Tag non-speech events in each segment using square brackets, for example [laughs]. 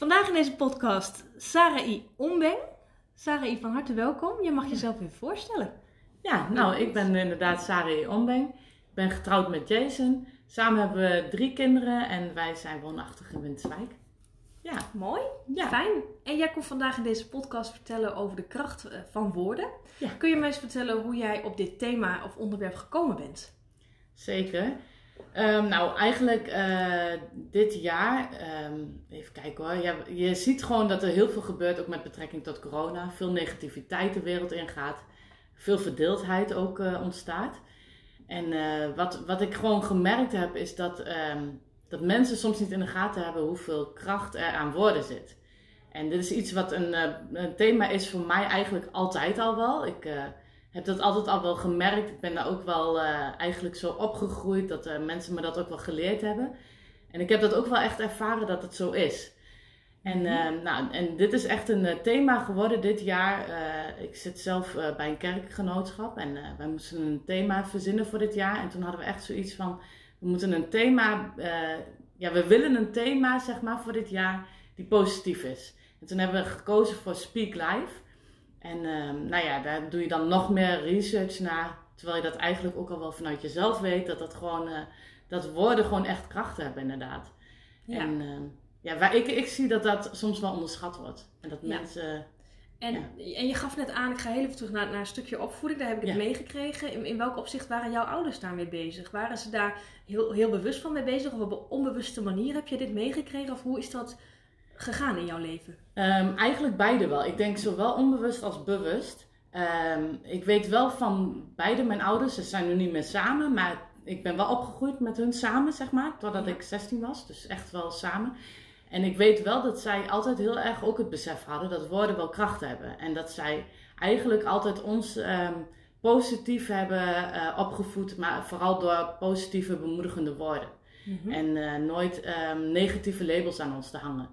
Vandaag in deze podcast Sarai Ombeng. Sarai, van harte welkom. Je mag jezelf weer voorstellen. Ja, nou, ik ben inderdaad Sarai Ombeng. Ik ben getrouwd met Jason. Samen hebben we drie kinderen en wij zijn woonachtig in Winterswijk. Ja. Mooi, Ja. fijn. En jij komt vandaag in deze podcast vertellen over de kracht eh, van woorden. Ja. Kun je me eens vertellen hoe jij op dit thema of onderwerp gekomen bent? Zeker. Ehm, nou, eigenlijk eh, dit jaar, ehm, even kijken hoor. Je ziet gewoon dat er heel veel gebeurt, ook met betrekking tot corona. Veel negativiteit de wereld ingaat. Veel verdeeldheid ook eh, ontstaat. En eh, wat, wat ik gewoon gemerkt heb, is dat, ehm, dat mensen soms niet in de gaten hebben hoeveel kracht er aan woorden zit. En dit is iets wat een, een thema is voor mij eigenlijk altijd al wel. Ik heb dat altijd al wel gemerkt. Ik ben daar ook wel eh, eigenlijk zo opgegroeid dat eh, mensen me dat ook wel geleerd hebben. En ik heb dat ook wel echt ervaren dat het zo is. En, eh, nou, en dit is echt een eh, thema geworden dit jaar. Ik zit zelf bij een kerkgenootschap en wij moesten een thema verzinnen voor dit jaar. En toen hadden we echt zoiets van, we moeten een thema, ja, we willen een thema zeg maar voor dit jaar die positief is. En toen hebben we gekozen voor Speak Live. En ehm, nou ja, daar doe je dan nog meer research naar. Terwijl je dat eigenlijk ook al wel vanuit jezelf weet. Dat, dat, gewoon, eh, dat woorden gewoon echt kracht hebben inderdaad. Ja. En ehm, ja, waar ik, ik zie dat dat soms wel onderschat wordt. En dat Ja. mensen... En, en je gaf net aan, ik ga heel even terug naar, naar een stukje opvoeding. Daar heb ik het Ja. meegekregen. In, in welk opzicht waren jouw ouders daarmee bezig? Waren ze daar heel, heel bewust van mee bezig? Of op een onbewuste manier heb je dit meegekregen? Of hoe is dat gegaan in jouw leven? Ehm, eigenlijk beide wel. Ik denk zowel onbewust als bewust. Ehm, ik weet wel van beide mijn ouders, ze zijn nu niet meer samen, maar ik ben wel opgegroeid met hun samen, zeg maar, totdat Ja. ik 16 was. Dus echt wel samen. En ik weet wel dat zij altijd heel erg ook het besef hadden dat woorden wel kracht hebben. En dat zij eigenlijk altijd ons ehm, positief hebben eh, opgevoed, maar vooral door positieve, bemoedigende woorden. Mhm. En eh, nooit negatieve labels aan ons te hangen.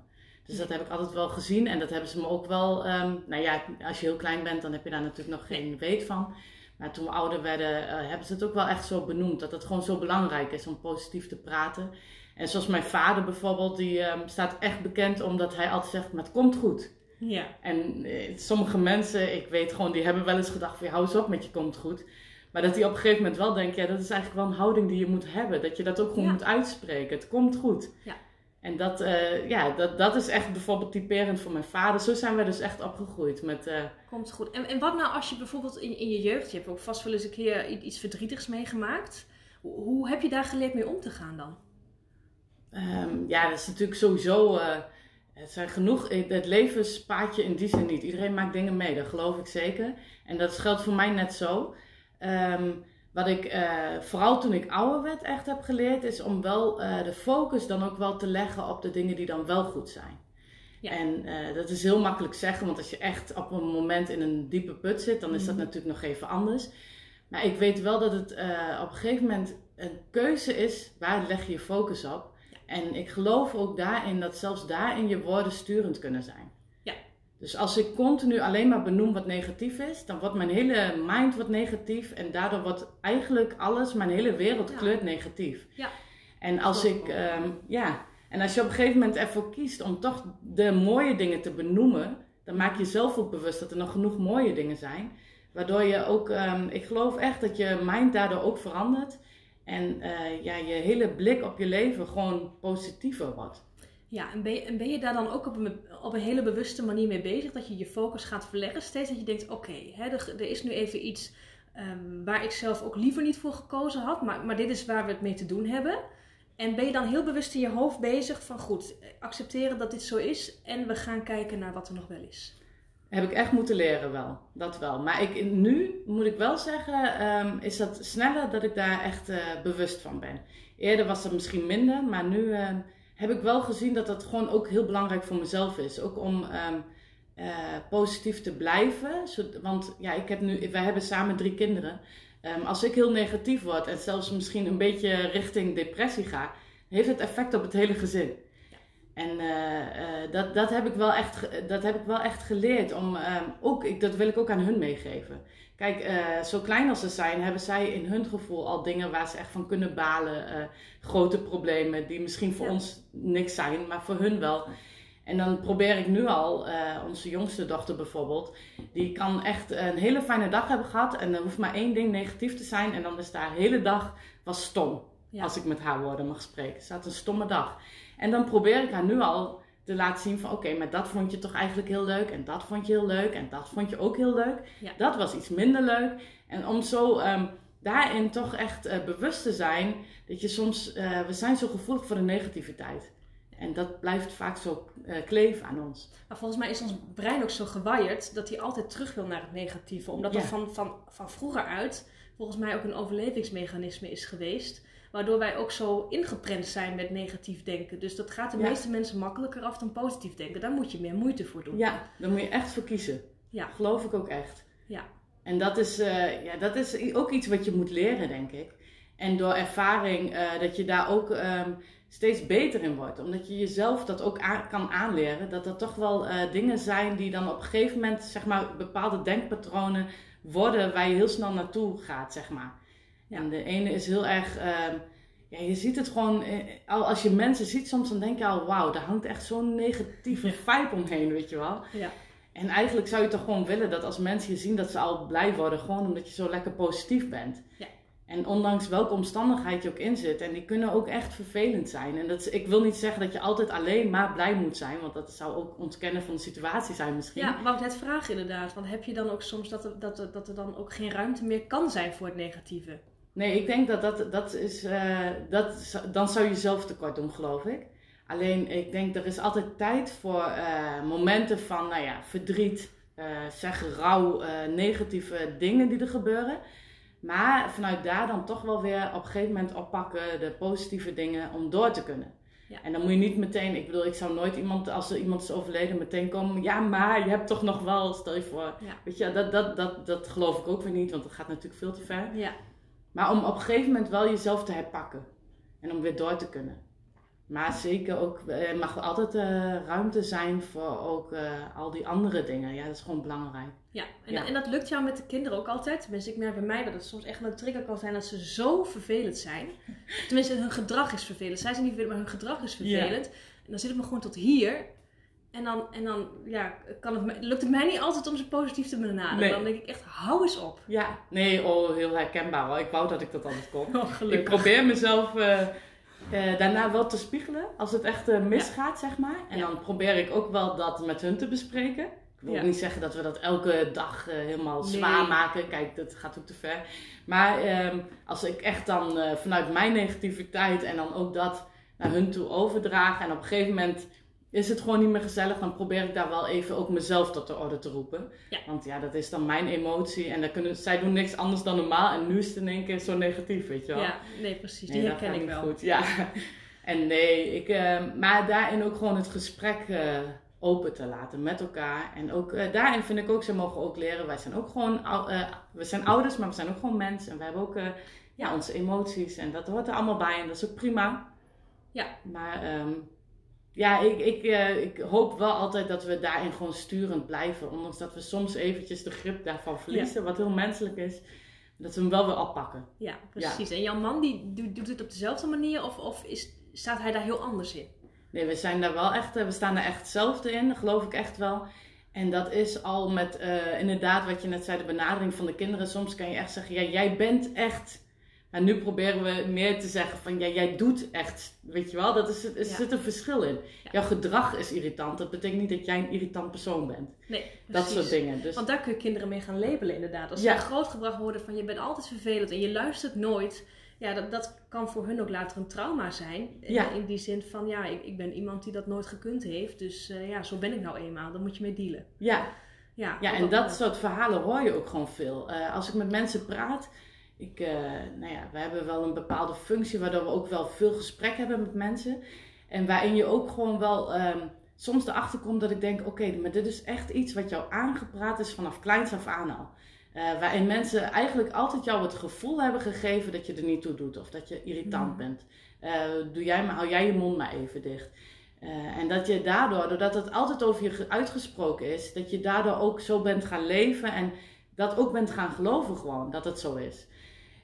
Dus dat heb ik altijd wel gezien en dat hebben ze me ook wel. ehm, nou ja, als je heel klein bent, dan heb je daar natuurlijk nog geen weet van. Maar toen we ouder werden, eh, hebben ze het ook wel echt zo benoemd. Dat het gewoon zo belangrijk is om positief te praten. En zoals mijn vader bijvoorbeeld, die ehm, staat echt bekend omdat hij altijd zegt: Maar het komt goed. Ja. En eh, sommige mensen, ik weet gewoon, die hebben wel eens gedacht: van, hou eens op met je komt goed. Maar dat die op een gegeven moment wel denken: ja, dat is eigenlijk wel een houding die je moet hebben. Dat je dat ook gewoon Ja. moet uitspreken. Het komt goed. Ja. En dat, eh, ja, dat, dat is echt bijvoorbeeld typerend voor mijn vader. Zo zijn we dus echt opgegroeid. Met, eh, Komt goed. En, en wat nou als je bijvoorbeeld in, in je jeugd, je hebt ook vast wel eens een keer iets verdrietigs meegemaakt. Hoe, hoe heb je daar geleerd mee om te gaan dan? ehm, ja, dat is natuurlijk sowieso. eh, het zijn genoeg. Het leven spaart je in die zin niet. Iedereen maakt dingen mee, dat geloof ik zeker. En dat geldt voor mij net zo. Ehm, wat ik eh, vooral toen ik ouder werd echt heb geleerd, is om wel eh, de focus dan ook wel te leggen op de dingen die dan wel goed zijn. Ja. En eh, dat is heel makkelijk zeggen, want als je echt op een moment in een diepe put zit, dan is dat Mhm. natuurlijk nog even anders. Maar ik weet wel dat het op een gegeven moment een keuze is, waar leg je je focus op? En ik geloof ook daarin dat zelfs daarin je woorden sturend kunnen zijn. Dus als ik continu alleen maar benoem wat negatief is, dan wordt mijn hele mind wat negatief en daardoor wordt eigenlijk alles, mijn hele wereld Ja. kleurt negatief. Ja. En als ik, ehm, ja, en als je op een gegeven moment ervoor kiest om toch de mooie dingen te benoemen, dan maak je zelf ook bewust dat er nog genoeg mooie dingen zijn. Waardoor je ook, ehm, ik geloof echt dat je mind daardoor ook verandert. En eh, ja, je hele blik op je leven gewoon positiever wordt. Ja, en ben je, en ben je daar dan ook op een, op een hele bewuste manier mee bezig? Dat je je focus gaat verleggen? Steeds dat je denkt, oké, er, er is nu even iets ehm, waar ik zelf ook liever niet voor gekozen had. Maar, maar dit is waar we het mee te doen hebben. En ben je dan heel bewust in je hoofd bezig van, goed, accepteren dat dit zo is. En we gaan kijken naar wat er nog wel is. Heb ik echt moeten leren wel, dat wel. Maar ik, nu moet ik wel zeggen, ehm, is dat sneller dat ik daar echt eh, bewust van ben. Eerder was dat misschien minder, maar nu ehm, heb ik wel gezien dat dat gewoon ook heel belangrijk voor mezelf is. Ook om ehm, eh, positief te blijven. Want ja, ik heb nu, wij hebben samen drie kinderen. Ehm, als ik heel negatief word en zelfs misschien een beetje richting depressie ga, heeft het effect op het hele gezin. En eh, eh, dat, dat, heb ik wel echt, dat heb ik wel echt geleerd. Om, ehm, ook, ik, dat wil ik ook aan hun meegeven. Kijk, eh, zo klein als ze zijn, hebben zij in hun gevoel al dingen waar ze echt van kunnen balen. eh, grote problemen die misschien voor Ja. ons niks zijn, maar voor hun wel. En dan probeer ik nu al, eh, onze jongste dochter bijvoorbeeld, die kan echt een hele fijne dag hebben gehad. En er hoeft maar één ding negatief te zijn. En dan is daar de hele dag was stom. Als ik met haar woorden mag spreken. Ze had een stomme dag. En dan probeer ik haar nu al te laten zien van oké, maar dat vond je toch eigenlijk heel leuk. En dat vond je heel leuk. En dat vond je ook heel leuk. Dat was iets minder leuk. En om zo ehm, daarin toch echt uh, bewust te zijn. Dat je soms, uh, we zijn zo gevoelig voor de negativiteit. En dat blijft vaak zo uh, kleven aan ons. Maar volgens mij is ons brein ook zo gewired dat hij altijd terug wil naar het negatieve. Omdat dat van, van, van vroeger uit volgens mij ook een overlevingsmechanisme is geweest. Waardoor wij ook zo ingeprent zijn met negatief denken. Dus dat gaat de meeste mensen makkelijker af dan positief denken. Daar moet je meer moeite voor doen. Ja, daar moet je echt voor kiezen. Ja. Geloof ik ook echt. Ja. En dat is, uh, ja, dat is ook iets wat je moet leren, denk ik. En door ervaring uh, dat je daar ook um, steeds beter in wordt. Omdat je jezelf dat ook aan, kan aanleren. Dat er toch wel uh, dingen zijn die dan op een gegeven moment, zeg maar, bepaalde denkpatronen worden waar je heel snel naartoe gaat, zeg maar. Ja. En de ene is heel erg. Uh, ja, je ziet het gewoon. Eh, als je mensen ziet, soms dan denk je al: wauw, daar hangt echt zo'n negatieve vibe omheen, weet je wel. Ja. En eigenlijk zou je toch gewoon willen dat als mensen je zien, dat ze al blij worden, gewoon omdat je zo lekker positief bent. Ja. En ondanks welke omstandigheid je ook in zit. En die kunnen ook echt vervelend zijn. En dat is, ik wil niet zeggen dat je altijd alleen maar blij moet zijn. Want dat zou ook ontkennen van de situatie zijn misschien. Ja, wou ik net vragen inderdaad. Want heb je dan ook soms dat er, dat, er, dat er dan ook geen ruimte meer kan zijn voor het negatieve? Nee, ik denk dat dat, dat is... Uh, dat, dan zou je zelf tekort doen, geloof ik. Alleen, ik denk, er is altijd tijd voor uh, momenten van, nou ja, verdriet. Uh, zeg rouw, negatieve dingen die er gebeuren. Maar vanuit daar dan toch wel weer op een gegeven moment oppakken de positieve dingen om door te kunnen. Ja. En dan moet je niet meteen, ik bedoel, ik zou nooit iemand, als er iemand is overleden, meteen komen. Ja, maar je hebt toch nog wel, stel je voor. Ja. Weet je, dat, dat, dat, dat geloof ik ook weer niet, want dat gaat natuurlijk veel te ver. Ja. Maar om op een gegeven moment wel jezelf te herpakken en om weer door te kunnen. Maar zeker ook, er mag altijd uh, ruimte zijn voor ook uh, al die andere dingen. Ja, dat is gewoon belangrijk. Ja en, ja. en dat lukt jou met de kinderen ook altijd. Tenminste, ik merk bij mij dat het soms echt een trigger kan zijn dat ze zo vervelend zijn. Tenminste, hun gedrag is vervelend. Zij zijn niet vervelend, maar hun gedrag is vervelend. Ja. En dan zit het me gewoon tot hier. En dan, en dan ja, kan het, lukt het mij niet altijd om ze positief te benaderen. Nee. Dan denk ik echt, hou eens op. Ja, nee, oh, heel herkenbaar hoor. Ik wou dat ik dat altijd kon. [laughs] Oh, ik probeer mezelf... Uh, uh, daarna wel te spiegelen als het echt uh, misgaat, ja. zeg maar. En ja. dan probeer ik ook wel dat met hun te bespreken. Ik wil ja. niet zeggen dat we dat elke dag helemaal nee. zwaar maken. Kijk, dat gaat ook te ver. Maar um, als ik echt dan vanuit mijn negativiteit en dan ook dat naar hun toe overdraag. En op een gegeven moment is het gewoon niet meer gezellig, dan probeer ik daar wel even ook mezelf tot de orde te roepen. Ja. Want ja, dat is dan mijn emotie en dan kunnen, zij doen niks anders dan normaal en nu is het in één keer zo negatief, weet je wel. Ja, nee precies, die herken ik wel. Goed. Ja. en nee, ik, uh, maar daarin ook gewoon het gesprek uh, open te laten met elkaar. En ook uh, daarin vind ik ook, ze mogen ook leren, wij zijn ook gewoon, we zijn ouders, maar we zijn ook gewoon mensen en we hebben ook ja, onze emoties en dat hoort er allemaal bij en dat is ook prima. Ja. Maar... Um, ja, ik, ik, uh, ik hoop wel altijd dat we daarin gewoon sturend blijven. Ondanks dat we soms eventjes de grip daarvan verliezen, ja. wat heel menselijk is. Dat we hem wel weer oppakken. Ja, precies. Ja. En jouw man die doet, het op dezelfde manier of, of is, staat hij daar heel anders in? Nee, we zijn daar wel echt, we staan daar echt hetzelfde in, geloof ik echt wel. En dat is al met uh, inderdaad wat je net zei, de benadering van de kinderen. Soms kan je echt zeggen, ja, jij bent echt en nu proberen we meer te zeggen van ja, jij doet echt, weet je wel, dat is, er zit een verschil in. Ja. Jouw gedrag is irritant, dat betekent niet dat jij een irritant persoon bent. Nee, dat soort dingen. Dus... Want daar kun je kinderen mee gaan labelen inderdaad. Als ze Ja. grootgebracht worden van je bent altijd vervelend en je luistert nooit. Ja, dat, dat kan voor hun ook later een trauma zijn. Eh, Ja. In die zin van ja, ik, ik ben iemand die dat nooit gekund heeft. Dus eh, ja, zo ben ik nou eenmaal. Daar moet je mee dealen. Ja, Ja, ja en dat soort verhalen hoor je ook gewoon veel. Eh, als ik met mensen praat, ik, eh, nou ja, we hebben wel een bepaalde functie waardoor we ook wel veel gesprek hebben met mensen. En waarin je ook gewoon wel ehm, soms erachter komt dat ik denk, oké, maar dit is echt iets wat jou aangepraat is vanaf kleins af aan al. Eh, waarin mensen eigenlijk altijd jou het gevoel hebben gegeven dat je er niet toe doet of dat je irritant Mm. bent. Eh, doe jij maar, hou jij je mond maar even dicht. En dat je daardoor, doordat het altijd over je ge- uitgesproken is, dat je daardoor ook zo bent gaan leven en dat ook bent gaan geloven gewoon, dat het zo is.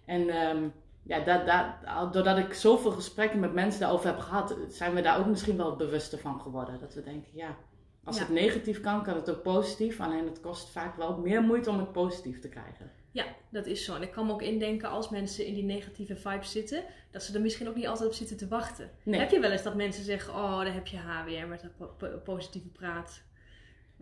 En ehm, ja, dat, dat, doordat ik zoveel gesprekken met mensen daarover heb gehad, zijn we daar ook misschien wel bewuster van geworden. Dat we denken, ja, als het negatief kan, kan het ook positief. Alleen het kost vaak wel meer moeite om het positief te krijgen. Ja, dat is zo. En ik kan me ook indenken als mensen in die negatieve vibe zitten, dat ze er misschien ook niet altijd op zitten te wachten. Heb je wel eens dat mensen zeggen, oh, daar heb je haar weer met een positieve praat.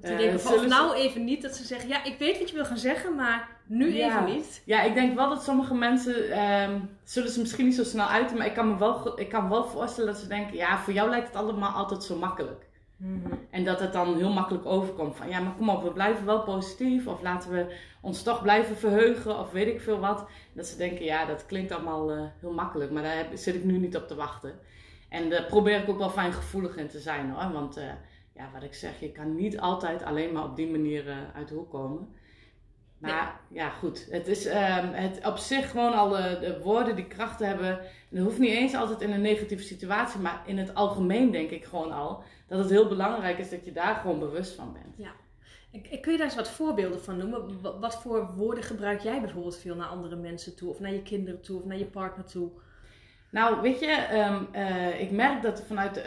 Ze uh, denken van, of nou even niet, dat ze zeggen, ja, ik weet wat je wil gaan zeggen, maar nu even niet. Ja, ik denk wel dat sommige mensen, um, zullen ze misschien niet zo snel uiten, maar ik kan me wel, ik kan wel voorstellen dat ze denken, ja, voor jou lijkt het allemaal altijd zo makkelijk. Mhm. En dat het dan heel makkelijk overkomt van ja, maar kom op, we blijven wel positief. Of laten we ons toch blijven verheugen of weet ik veel wat. Dat ze denken, ja, dat klinkt allemaal uh, heel makkelijk, maar daar zit ik nu niet op te wachten. En daar probeer ik ook wel fijngevoelig in te zijn hoor. Want uh, ja, wat ik zeg, je kan niet altijd alleen maar op die manier uh, uit de hoek komen. Maar ja, goed. Het is um, het op zich gewoon al de woorden die krachten hebben. En dat hoeft niet eens altijd in een negatieve situatie, maar in het algemeen denk ik gewoon al dat het heel belangrijk is dat je daar gewoon bewust van bent. Ja. Kun je daar eens wat voorbeelden van noemen? Wat voor woorden gebruik jij bijvoorbeeld veel naar andere mensen toe? Of naar je kinderen toe? Of naar je partner toe? Nou, weet je, ehm, eh, ik merk dat vanuit uh,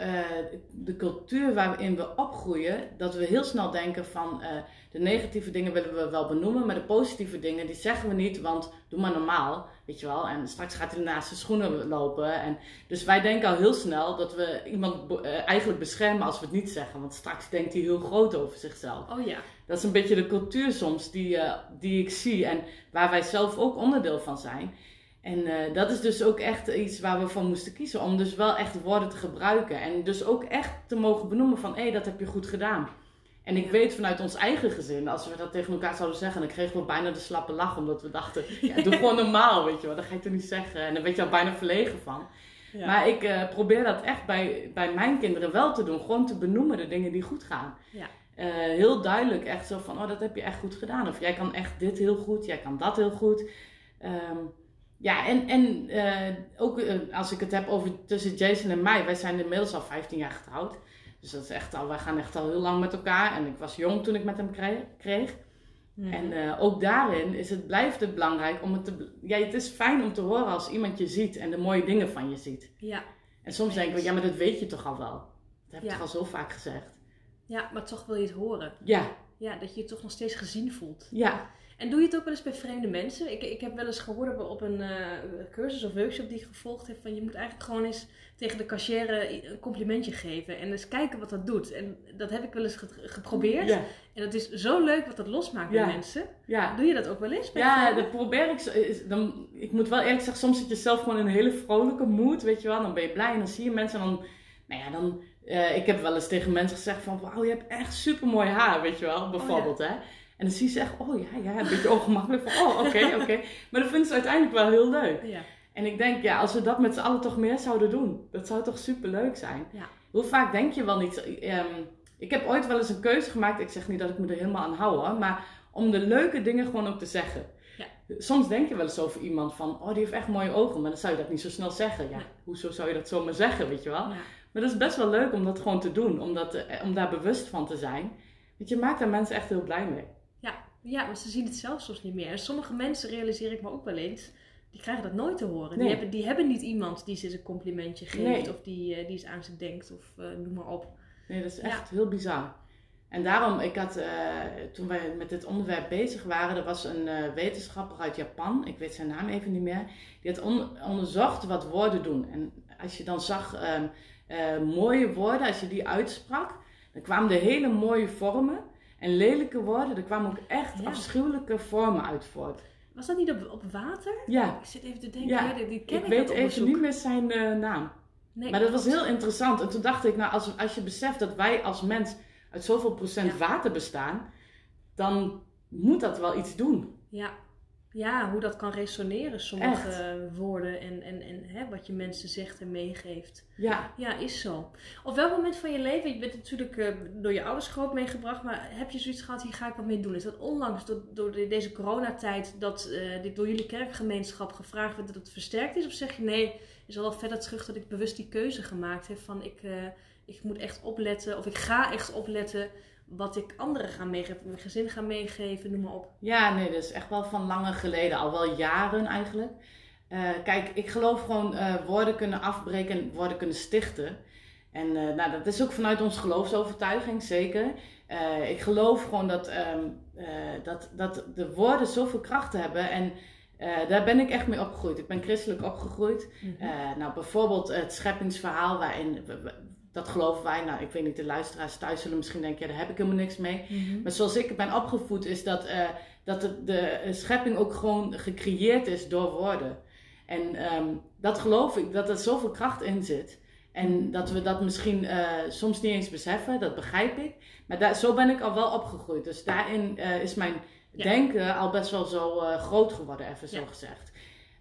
de cultuur waarin we opgroeien, dat we heel snel denken van uh, de negatieve dingen willen we wel benoemen, maar de positieve dingen die zeggen we niet, want doe maar normaal, weet je wel. En straks gaat hij naast zijn schoenen lopen. En, dus wij denken al heel snel dat we iemand eigenlijk beschermen als we het niet zeggen, want straks denkt hij heel groot over zichzelf. Oh ja. Dat is een beetje de cultuur soms die, die ik zie en waar wij zelf ook onderdeel van zijn. En uh, dat is dus ook echt iets waar we van moesten kiezen. Om dus wel echt woorden te gebruiken. En dus ook echt te mogen benoemen van, hé, hey, dat heb je goed gedaan. En ik weet vanuit ons eigen gezin, als we dat tegen elkaar zouden zeggen, dan kregen we bijna de slappe lach. Omdat we dachten, ja, [laughs] doe gewoon normaal, weet je wel. Dat ga je toch niet zeggen. En dan weet je al bijna verlegen van. Ja. Maar ik uh, probeer dat echt bij, bij mijn kinderen wel te doen. Gewoon te benoemen de dingen die goed gaan. Ja. Uh, heel duidelijk echt zo van, oh, dat heb je echt goed gedaan. Of jij kan echt dit heel goed, jij kan dat heel goed. Um, ja, en, en uh, ook uh, als ik het heb over tussen Jason en mij. Wij zijn inmiddels al 15 jaar getrouwd. Dus dat is echt al, wij gaan echt al heel lang met elkaar. En ik was jong toen ik met hem kreeg. kreeg. Mm. En uh, ook daarin is het, blijft het belangrijk om het te... Ja, het is fijn om te horen als iemand je ziet en de mooie dingen van je ziet. Ja. En soms denk ik, ja, maar dat weet je toch al wel. Dat heb ik ja. toch al zo vaak gezegd. Ja, maar toch wil je het horen. Ja. Ja, dat je je toch nog steeds gezien voelt. Ja. En doe je het ook wel eens bij vreemde mensen? Ik, ik heb wel eens gehoord op een uh, cursus of workshop die ik gevolgd heb van je moet eigenlijk gewoon eens tegen de cashier een complimentje geven en eens kijken wat dat doet. En dat heb ik wel eens geprobeerd. Ja. En dat is zo leuk wat dat losmaakt bij mensen. Ja. Doe je dat ook wel eens? Bij ja, dat probeer ik. Dan, ik moet wel eerlijk zeggen, soms zit je zelf gewoon in een hele vrolijke mood, weet je wel. Dan ben je blij en dan zie je mensen en dan, nou ja, dan. Uh, ik heb wel eens tegen mensen gezegd van, wauw, je hebt echt super mooi haar, weet je wel, bijvoorbeeld, oh, hè. En dan zie je ze echt, oh ja, ja, een beetje ongemakkelijk. Van, oh, oké, [laughs] oké. Maar dat vinden ze uiteindelijk wel heel leuk. Ja. En ik denk, ja, als we dat met z'n allen toch meer zouden doen, dat zou toch super leuk zijn. Ja. Hoe vaak denk je wel niet... Um, ik heb ooit wel eens een keuze gemaakt, ik zeg niet dat ik me er helemaal aan hou hoor, maar om de leuke dingen gewoon ook te zeggen. Ja. Soms denk je wel eens over iemand van, oh die heeft echt mooie ogen, maar dan zou je dat niet zo snel zeggen. Ja, hoezo zou je dat zomaar zeggen, weet je wel? Ja. Maar dat is best wel leuk om dat gewoon te doen, om, dat, om daar bewust van te zijn. Want je maakt daar mensen echt heel blij mee. Ja, maar ze zien het zelf soms niet meer. En sommige mensen, realiseer ik me ook wel eens, die krijgen dat nooit te horen. Die, hebben, die hebben niet iemand die ze een complimentje geeft of die, uh, die eens aan ze denkt of uh, noem maar op. Nee, dat is echt heel bizar. En daarom, ik had, uh, toen wij met dit onderwerp bezig waren, er was een wetenschapper uit Japan, ik weet zijn naam even niet meer, die had on onderzocht wat woorden doen. En als je dan zag um, mooie woorden, als je die uitsprak, dan kwamen er hele mooie vormen. En lelijke woorden, er kwamen ook echt afschuwelijke vormen uit voort. Was dat niet op, op water? Ja. Ik zit even te denken, ja. die, die ken ik, ik weet even niet meer zijn uh, naam. Nee, maar dat was heel interessant. En toen dacht ik, nou, als, als je beseft dat wij als mens uit zoveel procent ja. water bestaan, dan moet dat wel iets doen. Ja, ja, hoe dat kan resoneren, sommige Echt? woorden en, en, en hè, wat je mensen zegt en meegeeft. Ja. Ja, is zo. Op welk moment van je leven, je bent natuurlijk uh, door je ouders groot meegebracht, maar heb je zoiets gehad, hier ga ik wat mee doen? Is dat onlangs door, door deze coronatijd, dat uh, dit door jullie kerkgemeenschap gevraagd werd dat het versterkt is? Of zeg je nee, is al wel verder terug dat ik bewust die keuze gemaakt heb van ik, uh, ik moet echt opletten of ik ga echt opletten wat ik anderen ga meegeven, mijn gezin ga meegeven, noem maar op. Ja, nee, dat is echt wel van lange geleden, al wel jaren eigenlijk. Eh, kijk, ik geloof gewoon uh, woorden kunnen afbreken en woorden kunnen stichten. En uh, nou, dat is ook vanuit onze geloofsovertuiging, zeker. ik geloof gewoon dat, ehm, dat, dat de woorden zoveel kracht hebben. En daar ben ik echt mee opgegroeid. Ik ben christelijk opgegroeid. Mhm. nou, bijvoorbeeld het scheppingsverhaal waarin... Dat geloven wij. Nou, ik weet niet, de luisteraars thuis zullen misschien denken, ja, daar heb ik helemaal niks mee. Mhm. Maar zoals ik ben opgevoed, is dat, dat de, de schepping ook gewoon gecreëerd is door woorden. En ehm, dat geloof ik, dat er zoveel kracht in zit. En dat we dat misschien uh, soms niet eens beseffen, dat begrijp ik. Maar daar, zo ben ik al wel opgegroeid. Dus daarin uh, is mijn denken al best wel zo groot geworden, even zo gezegd.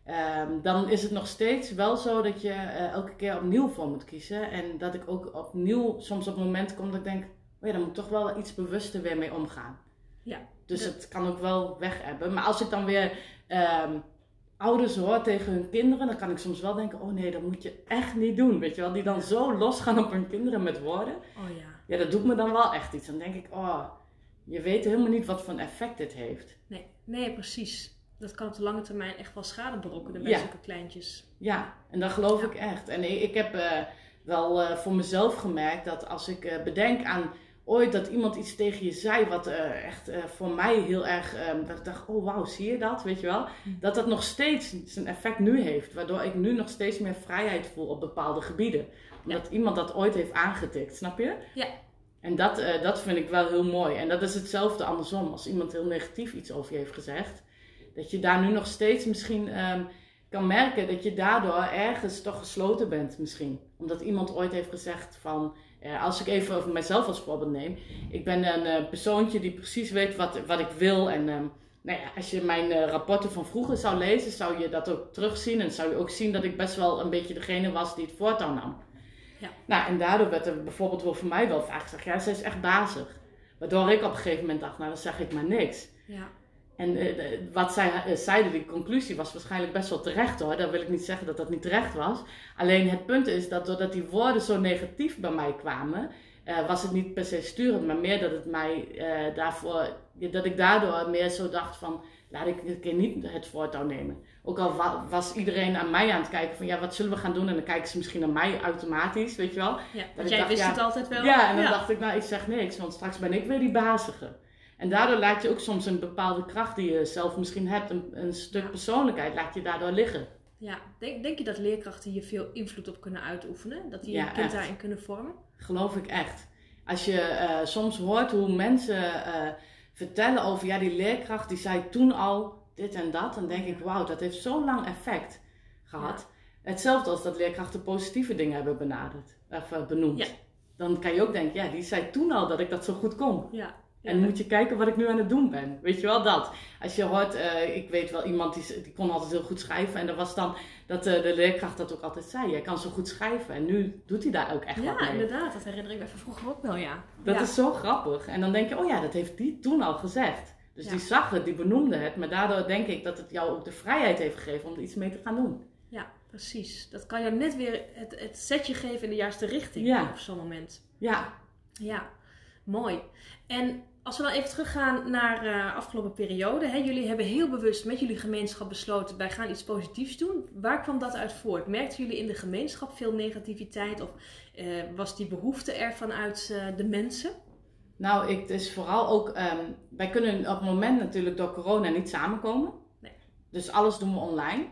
Um, dan is het nog steeds wel zo dat je elke keer opnieuw voor moet kiezen. En dat ik ook opnieuw soms op momenten kom dat ik denk, oh ja, dan moet ik toch wel iets bewuster weer mee omgaan. Ja. Dus het kan ook wel weg hebben. Maar als ik dan weer um, ouders hoor tegen hun kinderen, dan kan ik soms wel denken: oh nee, dat moet je echt niet doen. Weet je wel, die dan zo losgaan op hun kinderen met woorden. Oh ja. Ja, dat doet me dan wel echt iets. Dan denk ik: oh, je weet helemaal niet wat voor een effect dit heeft. Nee, nee, precies. Dat kan op de lange termijn echt wel schade berokkenen bij ja. zulke kleintjes. Ja, en dat geloof ik echt. En ik, ik heb uh, wel uh, voor mezelf gemerkt dat als ik uh, bedenk aan ooit dat iemand iets tegen je zei wat echt voor mij heel erg, um, dat ik dacht, oh wauw, zie je dat, weet je wel? Hm. Dat dat nog steeds zijn effect nu heeft, waardoor ik nu nog steeds meer vrijheid voel op bepaalde gebieden. Omdat iemand dat ooit heeft aangetikt, snap je? Ja. En dat, dat vind ik wel heel mooi. En dat is hetzelfde andersom, als iemand heel negatief iets over je heeft gezegd, dat je daar nu nog steeds misschien um, kan merken dat je daardoor ergens toch gesloten bent misschien. Omdat iemand ooit heeft gezegd van uh, als ik even over mezelf als voorbeeld neem. Ik ben een uh, persoontje die precies weet wat, wat ik wil. En um, nou ja, als je mijn uh, rapporten van vroeger zou lezen, zou je dat ook terugzien. En zou je ook zien dat ik best wel een beetje degene was die het voortouw nam. Ja. Nou, en daardoor werd er bijvoorbeeld wel voor mij wel vaak gezegd, ja, zij is echt bazig. Waardoor ik op een gegeven moment dacht, nou, dan zeg ik maar niks. Ja. En uh, wat zij uh, zeiden, die conclusie was waarschijnlijk best wel terecht hoor. Dan wil ik niet zeggen dat dat niet terecht was. Alleen het punt is dat doordat die woorden zo negatief bij mij kwamen, uh, was het niet per se sturend, maar meer dat het mij daarvoor, dat ik daardoor meer zo dacht van, laat ik een keer niet het voortouw nemen. Ook al wa was iedereen aan mij aan het kijken van, ja, wat zullen we gaan doen? En dan kijken ze misschien naar mij automatisch, weet je wel. Ja, want jij wist het altijd wel. Ja, en dan dacht ik, nou, ik zeg niks, want straks ben ik weer die bazige. En daardoor laat je ook soms een bepaalde kracht die je zelf misschien hebt, een, een stuk persoonlijkheid, laat je daardoor liggen. Ja, denk, denk je dat leerkrachten hier veel invloed op kunnen uitoefenen? Dat die ja, kind daarin kunnen vormen? Geloof ik echt. Als je uh, soms hoort hoe mensen uh, vertellen over, ja, die leerkracht die zei toen al dit en dat, dan denk ik, wauw, dat heeft zo lang effect gehad. Hetzelfde als dat leerkrachten positieve dingen hebben benaderd, of uh, benoemd. Ja. Dan kan je ook denken, ja, die zei toen al dat ik dat zo goed kon. Ja, en moet je kijken wat ik nu aan het doen ben. Weet je wel dat? Als je hoort, uh, ik weet wel iemand die, die kon altijd heel goed schrijven. En dat was dan dat uh, de leerkracht dat ook altijd zei. Jij kan zo goed schrijven. En nu doet hij daar ook echt ja, wat mee. Ja, inderdaad. Dat herinner ik me van vroeger ook wel, ja. Dat is zo grappig. En dan denk je, oh ja, dat heeft die toen al gezegd. Dus die zag het, die benoemde het. Maar daardoor denk ik dat het jou ook de vrijheid heeft gegeven om er iets mee te gaan doen. Ja, precies. Dat kan jou net weer het, het setje geven in de juiste richting op zo'n moment. Ja. Ja, mooi. En als we dan even teruggaan naar de uh, afgelopen periode. Hè, jullie hebben heel bewust met jullie gemeenschap besloten, wij gaan iets positiefs doen. Waar kwam dat uit voort? Merkten jullie in de gemeenschap veel negativiteit? Of uh, was die behoefte er vanuit uh, de mensen? Nou, ik, het is vooral ook, um, wij kunnen op het moment natuurlijk door corona niet samenkomen. Nee. Dus alles doen we online.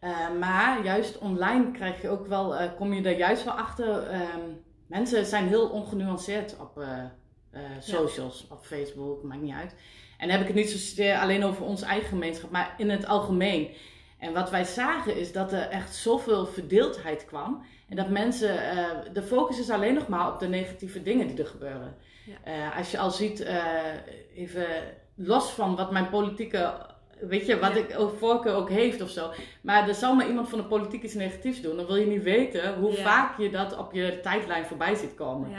Uh, maar juist online krijg je ook wel, kom je er juist wel achter. Um, mensen zijn heel ongenuanceerd op uh, uh, socials, op Facebook, maakt niet uit. En dan heb ik het niet zozeer alleen over onze eigen gemeenschap, maar in het algemeen. En wat wij zagen is dat er echt zoveel verdeeldheid kwam. En dat mensen, uh, de focus is alleen nog maar op de negatieve dingen die er gebeuren. Ja. Uh, als je al ziet, even los van wat mijn politieke, weet je, wat ja. ik voorkeur ook heeft of zo. Maar er zal maar iemand van de politiek iets negatiefs doen. Dan wil je niet weten hoe ja. vaak je dat op je tijdlijn voorbij ziet komen.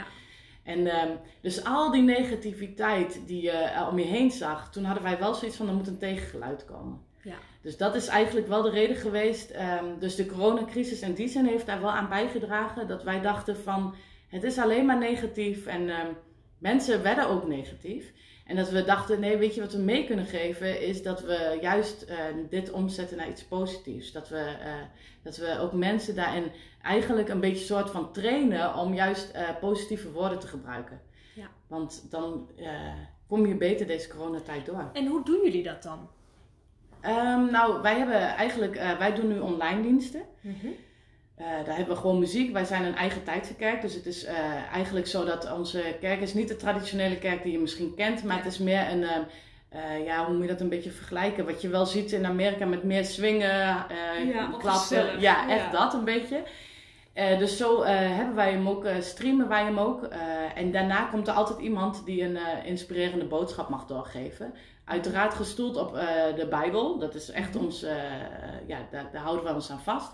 En um, dus al die negativiteit die je uh, om je heen zag, toen hadden wij wel zoiets van er moet een tegengeluid komen. Ja. Dus dat is eigenlijk wel de reden geweest. Um, dus de coronacrisis in die zin heeft daar wel aan bijgedragen dat wij dachten van het is alleen maar negatief en um, mensen werden ook negatief. En dat we dachten, nee, weet je wat we mee kunnen geven, is dat we juist uh, dit omzetten naar iets positiefs. Dat we, uh, dat we ook mensen daarin eigenlijk een beetje soort van trainen om juist uh, positieve woorden te gebruiken. Ja. Want dan kom je beter deze coronatijd door. En hoe doen jullie dat dan? Um, nou, wij hebben eigenlijk, wij doen nu online diensten. Mm -hmm. Uh, daar hebben we gewoon muziek. Wij zijn een eigen tijdse kerk. Dus het is uh, eigenlijk zo dat onze kerk is niet de traditionele kerk die je misschien kent. Maar het is meer een, uh, ja, hoe moet je dat een beetje vergelijken? Wat je wel ziet in Amerika met meer swingen, ja, klappen. Ja, echt ja. dat een beetje. dus zo hebben wij hem ook, streamen wij hem ook. en daarna komt er altijd iemand die een inspirerende boodschap mag doorgeven. Uiteraard gestoeld op de Bijbel. Dat is echt mhm. ons, ja, daar, daar houden we ons aan vast.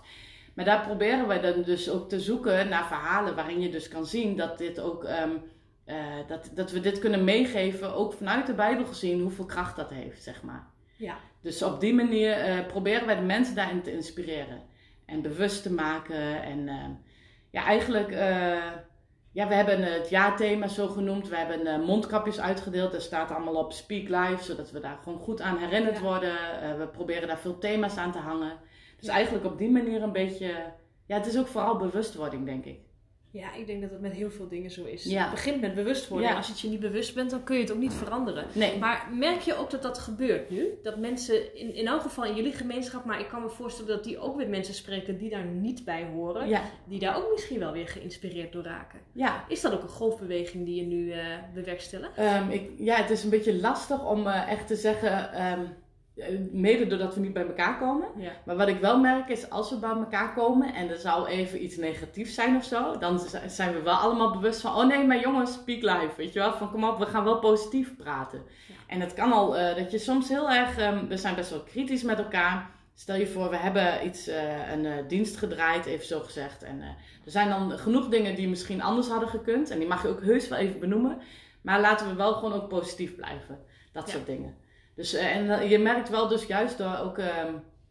Maar daar proberen we dan dus ook te zoeken naar verhalen waarin je dus kan zien dat dit ook. Um, uh, dat, dat we dit kunnen meegeven, ook vanuit de Bijbel gezien, hoeveel kracht dat heeft, zeg maar. Ja. Dus op die manier uh, proberen wij de mensen daarin te inspireren. En bewust te maken. En uh, ja, eigenlijk, ja, we hebben het jaarthema zo genoemd. We hebben mondkapjes uitgedeeld. Daar staat allemaal op Speak Live, zodat we daar gewoon goed aan herinnerd ja. worden. we proberen daar veel thema's aan te hangen. Dus eigenlijk op die manier een beetje. Ja, het is ook vooral bewustwording, denk ik. Ja, ik denk dat het met heel veel dingen zo is. Ja. Het begint met bewustwording. Ja. Als je het je niet bewust bent, dan kun je het ook niet veranderen. Nee. Maar merk je ook dat dat gebeurt nu? Dat mensen, in, in elk geval in jullie gemeenschap, maar ik kan me voorstellen dat die ook weer mensen spreken die daar niet bij horen. Ja. Die daar ook misschien wel weer geïnspireerd door raken. Ja. Is dat ook een golfbeweging die je nu uh, bewerkstelligt? Um, ik, ja, het is een beetje lastig om uh, echt te zeggen... Um, eh, mede doordat we niet bij elkaar komen. Maar wat ik wel merk is, als we bij elkaar komen en er zou even iets negatiefs zijn of zo, dan zijn we wel allemaal bewust van, oh nee, maar jongens, speak live, weet je wel, van kom op, we gaan wel positief praten. En het kan al uh, dat je soms heel erg, um, we zijn best wel kritisch met elkaar. Stel je voor, we hebben iets, uh, een uh, dienst gedraaid, even zo gezegd. En er zijn dan genoeg dingen die misschien anders hadden gekund. En die mag je ook heus wel even benoemen. Maar laten we wel gewoon ook positief blijven. Dat soort dingen. Dus, uh, en je merkt wel dus juist door ook, uh,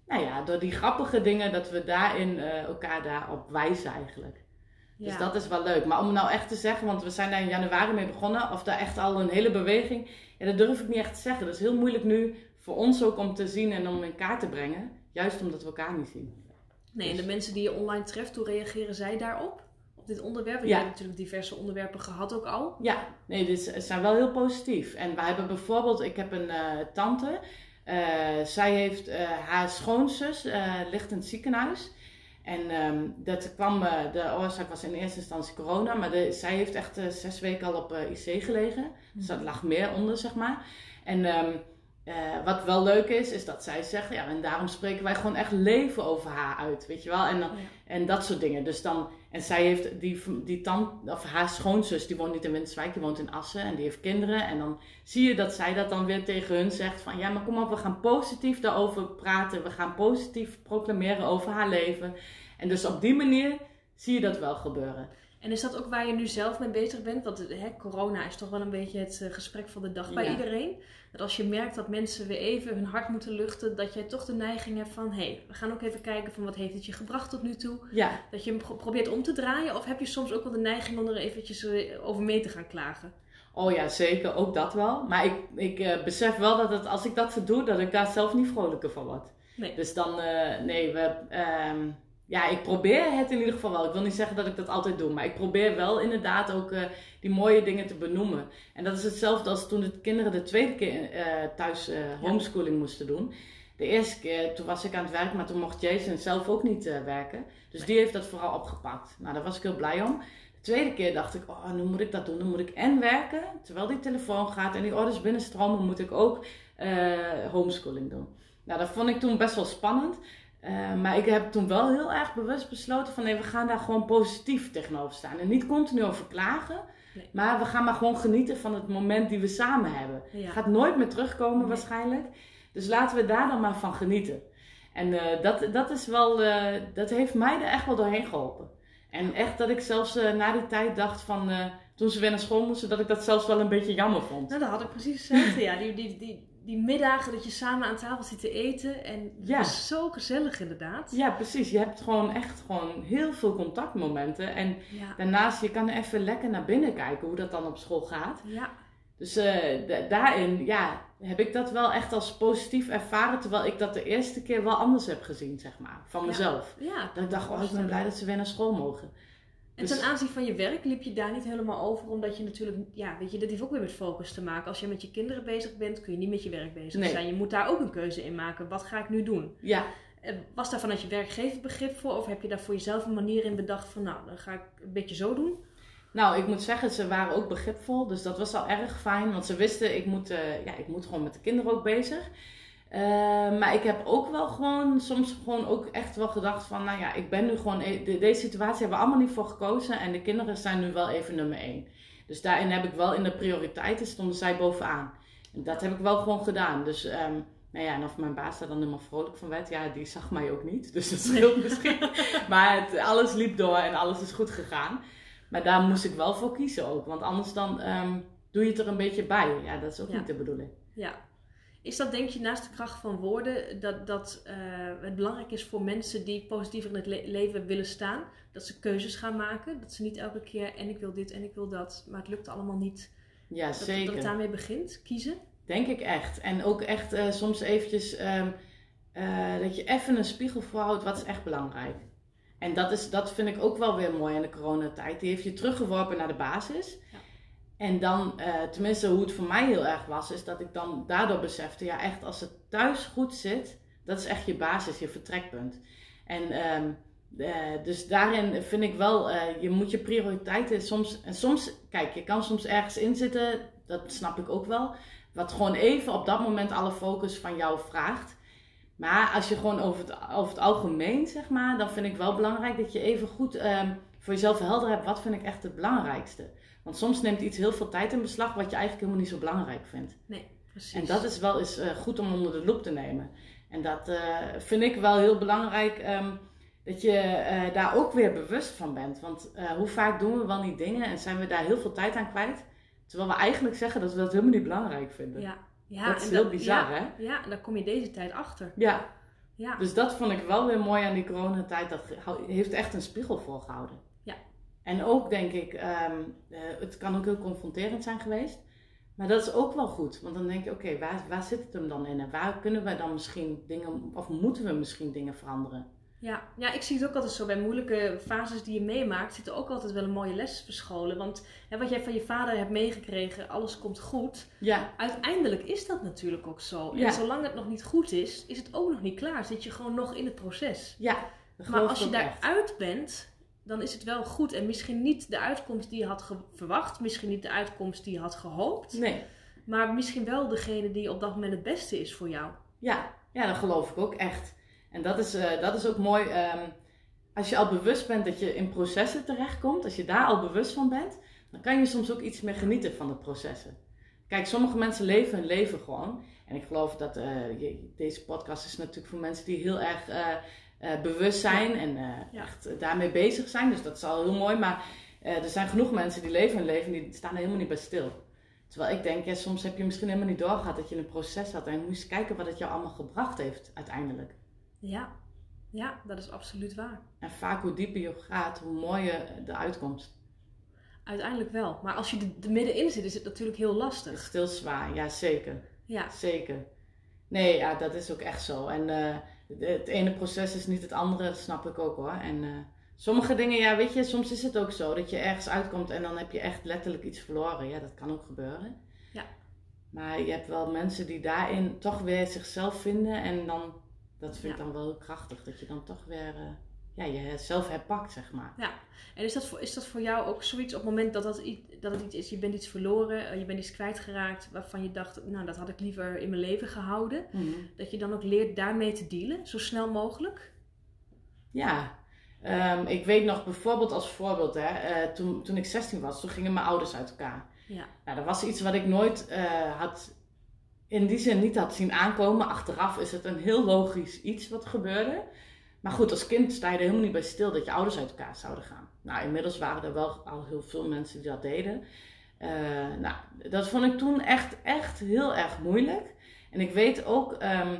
nou ja, door die grappige dingen dat we daarin uh, elkaar daarop wijzen eigenlijk. Dus ja. Dus dat is wel leuk. Maar om nou echt te zeggen, want we zijn daar in januari mee begonnen, of daar echt al een hele beweging, ja, dat durf ik niet echt te zeggen. Dat is heel moeilijk nu voor ons ook om te zien en om in kaart te brengen. Juist omdat we elkaar niet zien. Nee, en de mensen die je online treft, hoe reageren zij daarop? Dit onderwerp? Ja. Je hebt natuurlijk diverse onderwerpen gehad ook al. Ja, nee, dit zijn wel heel positief. En wij hebben bijvoorbeeld, ik heb een uh, tante. Uh, zij heeft uh, haar schoonzus, ligt in het ziekenhuis. En um, dat kwam, de oorzaak was in eerste instantie corona, maar de, zij heeft echt zes weken al op IC gelegen. Dus dat lag meer onder, zeg maar. En um, uh, wat wel leuk is, is dat zij zegt, ja, en daarom spreken wij gewoon echt leven over haar uit, weet je wel, en, dan, ja. en dat soort dingen. Dus dan, en zij heeft die, die tand, of haar schoonzus, die woont niet in Winterswijk, die woont in Assen en die heeft kinderen. En dan zie je dat zij dat dan weer tegen hun zegt van, ja, maar kom op, we gaan positief daarover praten, we gaan positief proclameren over haar leven. En dus op die manier zie je dat wel gebeuren. En is dat ook waar je nu zelf mee bezig bent? Want hè, corona is toch wel een beetje het uh, gesprek van de dag bij ja. iedereen. Dat als je merkt dat mensen weer even hun hart moeten luchten, dat jij toch de neiging hebt van: hé, hey, we gaan ook even kijken van wat heeft het je gebracht tot nu toe. Ja. Dat je hem probeert om te draaien. Of heb je soms ook wel de neiging om er eventjes eh, over mee te gaan klagen? Oh ja, zeker. Ook dat wel. Maar ik, ik uh, besef wel dat het, als ik dat doe, dat ik daar zelf niet vrolijker van word. Nee. Dus dan, uh, nee, we. Um, ja, ik probeer het in ieder geval wel. Ik wil niet zeggen dat ik dat altijd doe, maar ik probeer wel inderdaad ook uh, die mooie dingen te benoemen. En dat is hetzelfde als toen de kinderen de tweede keer uh, thuis uh, homeschooling moesten doen. De eerste keer, toen was ik aan het werk, maar toen mocht Jason zelf ook niet werken. Dus die heeft dat vooral opgepakt. Nou, daar was ik heel blij om. De tweede keer dacht ik, oh, nu moet ik dat doen. Dan moet ik en werken, terwijl die telefoon gaat en die orders binnenstromen, moet ik ook homeschooling doen. Nou, dat vond ik toen best wel spannend. Uh, maar ik heb toen wel heel erg bewust besloten van nee, we gaan daar gewoon positief tegenover staan. En niet continu over klagen, nee. maar we gaan maar gewoon genieten van het moment die we samen hebben. Ja. Gaat nooit meer terugkomen nee. waarschijnlijk. Dus laten we daar dan maar van genieten. En uh, dat, dat is wel, uh, dat heeft mij er echt wel doorheen geholpen. En echt dat ik zelfs na die tijd dacht van, toen ze weer naar school moesten, dat ik dat zelfs wel een beetje jammer vond. Nou, dat had ik precies hetzelfde. ja, die, die, die die middagen dat je samen aan tafel zit te eten. En Ja. is zo gezellig inderdaad. Ja, precies. Je hebt gewoon echt gewoon heel veel contactmomenten. En Ja. daarnaast, je kan even lekker naar binnen kijken hoe dat dan op school gaat. Ja. Dus eh, da- daarin, ja, heb ik dat wel echt als positief ervaren. Terwijl ik dat de eerste keer wel anders heb gezien, zeg maar. Van Ja. mezelf. ja. Dat ik dacht, oh, ik ben blij dat ze weer naar school mogen. En Dus- ten aanzien van je werk liep je daar niet helemaal over, omdat je natuurlijk, ja, weet je, dat heeft ook weer met focus te maken. Als je met je kinderen bezig bent, kun je niet met je werk bezig Nee. zijn. Je moet daar ook een keuze in maken. Wat ga ik nu doen? Ja, Eh, Was daar vanuit je werkgever begrip voor? Of heb je daar voor jezelf een manier in bedacht van, nou, dan ga ik een beetje zo doen? nou, ik moet zeggen, ze waren ook begripvol. Dus dat was al erg fijn. Want ze wisten, ik moet, eh, ja, ik moet gewoon met de kinderen ook bezig. Eh, maar ik heb ook wel gewoon, soms gewoon ook echt wel gedacht van, nou ja, ik ben nu gewoon, e- de- deze situatie hebben we allemaal niet voor gekozen. En de kinderen zijn nu wel even nummer één. Dus daarin heb ik wel in de prioriteiten stonden zij bovenaan. En dat heb ik wel gewoon gedaan. Dus, ehm, nou ja, en of mijn baas daar dan helemaal vrolijk van werd, ja, die zag mij ook niet. Dus dat scheelt [laughs] misschien. Maar het, alles liep door en alles is goed gegaan. Maar daar moest ik wel voor kiezen ook. Want anders dan ehm, doe je het er een beetje bij. Ja, dat is ook Ja. niet de bedoeling. Ja. Is dat denk je naast de kracht van woorden dat, dat eh, het belangrijk is voor mensen die positiever in het le- leven willen staan, dat ze keuzes gaan maken? Dat ze niet elke keer en ik wil dit en ik wil dat, maar het lukt allemaal niet. Ja, Dat, zeker. dat het daarmee begint, kiezen? Denk ik echt. En ook echt eh, soms eventjes ehm, eh, dat je even een spiegel voorhoudt. Wat is echt belangrijk? En dat, is, dat vind ik ook wel weer mooi in de coronatijd. Die heeft je teruggeworpen naar de basis. En dan, eh, tenminste hoe het voor mij heel erg was, is dat ik dan daardoor besefte, ja echt als het thuis goed zit, dat is echt je basis, je vertrekpunt. En ehm, eh, dus daarin vind ik wel, eh, je moet je prioriteiten soms, en soms, kijk, je kan soms ergens inzitten, dat snap ik ook wel, wat gewoon even op dat moment alle focus van jou vraagt. Maar als je gewoon over het, over het algemeen, zeg maar, dan vind ik wel belangrijk dat je even goed ehm, voor jezelf helder hebt, wat vind ik echt het belangrijkste. Want soms neemt iets heel veel tijd in beslag wat je eigenlijk helemaal niet zo belangrijk vindt. Nee, precies. En dat is wel eens eh, goed om onder de loep te nemen. En dat eh, vind ik wel heel belangrijk, ehm, dat je eh, daar ook weer bewust van bent. Want hoe vaak doen we wel niet dingen en zijn we daar heel veel tijd aan kwijt, terwijl we eigenlijk zeggen dat we dat helemaal niet belangrijk vinden. Ja. Ja, dat is en heel bizar, ja, hè? Ja, en daar kom je deze tijd achter. Ja, Ja, dus dat vond ik wel weer mooi aan die coronatijd. Dat heeft echt een spiegel voorgehouden. En ook denk ik, ehm, eh, het kan ook heel confronterend zijn geweest. Maar dat is ook wel goed. Want dan denk je, oké, waar, waar zit het hem dan in? En waar kunnen we dan misschien dingen, of moeten we misschien dingen veranderen? ja. ja, ik zie het ook altijd zo. Bij moeilijke fases die je meemaakt, zit er ook altijd wel een mooie les verscholen. Want hè, wat jij van je vader hebt meegekregen, alles komt goed. Ja, Uiteindelijk is dat natuurlijk ook zo. Ja. En zolang het nog niet goed is, is het ook nog niet klaar. Zit je gewoon nog in het proces. ja. Maar als je daaruit bent, dan is het wel goed. En misschien niet de uitkomst die je had verwacht. Misschien niet de uitkomst die je had gehoopt. Nee, Maar misschien wel degene die op dat moment het beste is voor jou. ja. ja, dat geloof ik ook echt. En dat is, eh, dat is ook mooi. ehm, als je al bewust bent dat je in processen terechtkomt, als je daar al bewust van bent, dan kan je soms ook iets meer genieten van de processen. Kijk, sommige mensen leven hun leven gewoon. En ik geloof dat eh, deze podcast is natuurlijk voor mensen die heel erg eh, eh, bewust zijn en eh, echt daarmee bezig zijn. Dus dat is al heel mooi. Maar eh, er zijn genoeg mensen die leven hun leven en die staan er helemaal niet bij stil. Terwijl ik denk, ja, soms heb je misschien helemaal niet doorgehad dat je een proces had. En je moest kijken wat het jou allemaal gebracht heeft uiteindelijk. Ja, ja dat is absoluut waar. En vaak hoe dieper je gaat, hoe mooier de uitkomst. Uiteindelijk wel. Maar als je er er middenin zit, is het natuurlijk heel Het is lastig. stil zwaar, ja zeker. Ja, Zeker. Nee, ja, dat is ook echt zo. En het ene proces is niet het andere, dat snap ik ook hoor. En eh, sommige dingen, ja, weet je, soms is het ook zo dat je ergens uitkomt en dan heb je echt letterlijk iets verloren. Ja, dat kan ook gebeuren. Ja. Maar je hebt wel mensen die daarin toch weer zichzelf vinden en dan, dat vind ik Ja. dan wel krachtig, dat je dan toch weer, eh, ja, jezelf herpakt, zeg maar. En is dat, voor, is dat voor jou ook zoiets op het moment dat, dat, dat het iets is, je bent iets verloren, eh, je bent iets kwijtgeraakt waarvan je dacht, nou dat had ik liever in mijn leven gehouden. Mhm. Dat je dan ook leert daarmee te dealen, zo snel mogelijk. Ja, Ehm, ik weet nog bijvoorbeeld als voorbeeld, hè, eh, toen, toen ik 16 was, toen gingen mijn ouders uit elkaar. Ja. Nou, dat was iets wat ik nooit eh, had, in die zin niet had zien aankomen. Achteraf is het een heel logisch iets wat gebeurde. Maar goed, als kind sta je er helemaal niet bij stil dat je ouders uit elkaar zouden gaan. Nou, inmiddels waren er wel al heel veel mensen die dat deden. Eh, nou, dat vond ik toen echt, echt heel erg moeilijk. En ik weet ook ehm,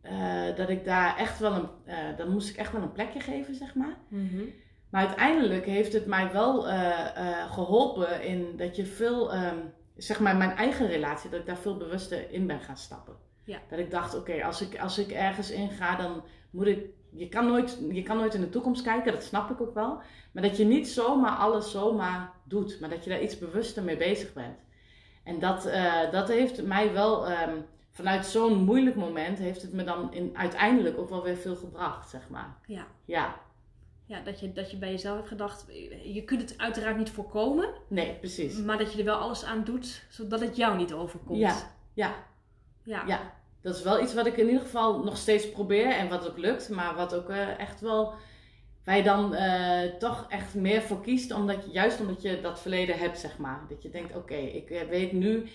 eh, dat ik daar echt wel een, uh, dan moest ik echt wel een plekje geven, zeg maar. Mhm. Maar uiteindelijk heeft het mij wel eh, geholpen in dat je veel, ehm, zeg maar mijn eigen relatie, dat ik daar veel bewuster in ben gaan stappen. Ja. Dat ik dacht, oké, als, ik, als ik ergens in ga, dan moet ik, je kan, nooit, je kan nooit in de toekomst kijken, dat snap ik ook wel. Maar dat je niet zomaar alles zomaar doet, maar dat je daar iets bewuster mee bezig bent. En dat, dat heeft mij wel... Ehm, vanuit zo'n moeilijk moment heeft het me dan in, uiteindelijk ook wel weer veel gebracht, zeg maar. Ja. Ja. Ja, dat je, dat je bij jezelf hebt gedacht, je kunt het uiteraard niet voorkomen. Nee, precies. Maar dat je er wel alles aan doet, zodat het jou niet overkomt. Ja, ja. Ja. ja. Dat is wel iets wat ik in ieder geval nog steeds probeer en wat ook lukt. Maar wat ook uh, echt wel, waar je dan uh, toch echt meer voor kiest. Omdat juist omdat je dat verleden hebt, zeg maar. Dat je denkt, oké, ik eh, weet nu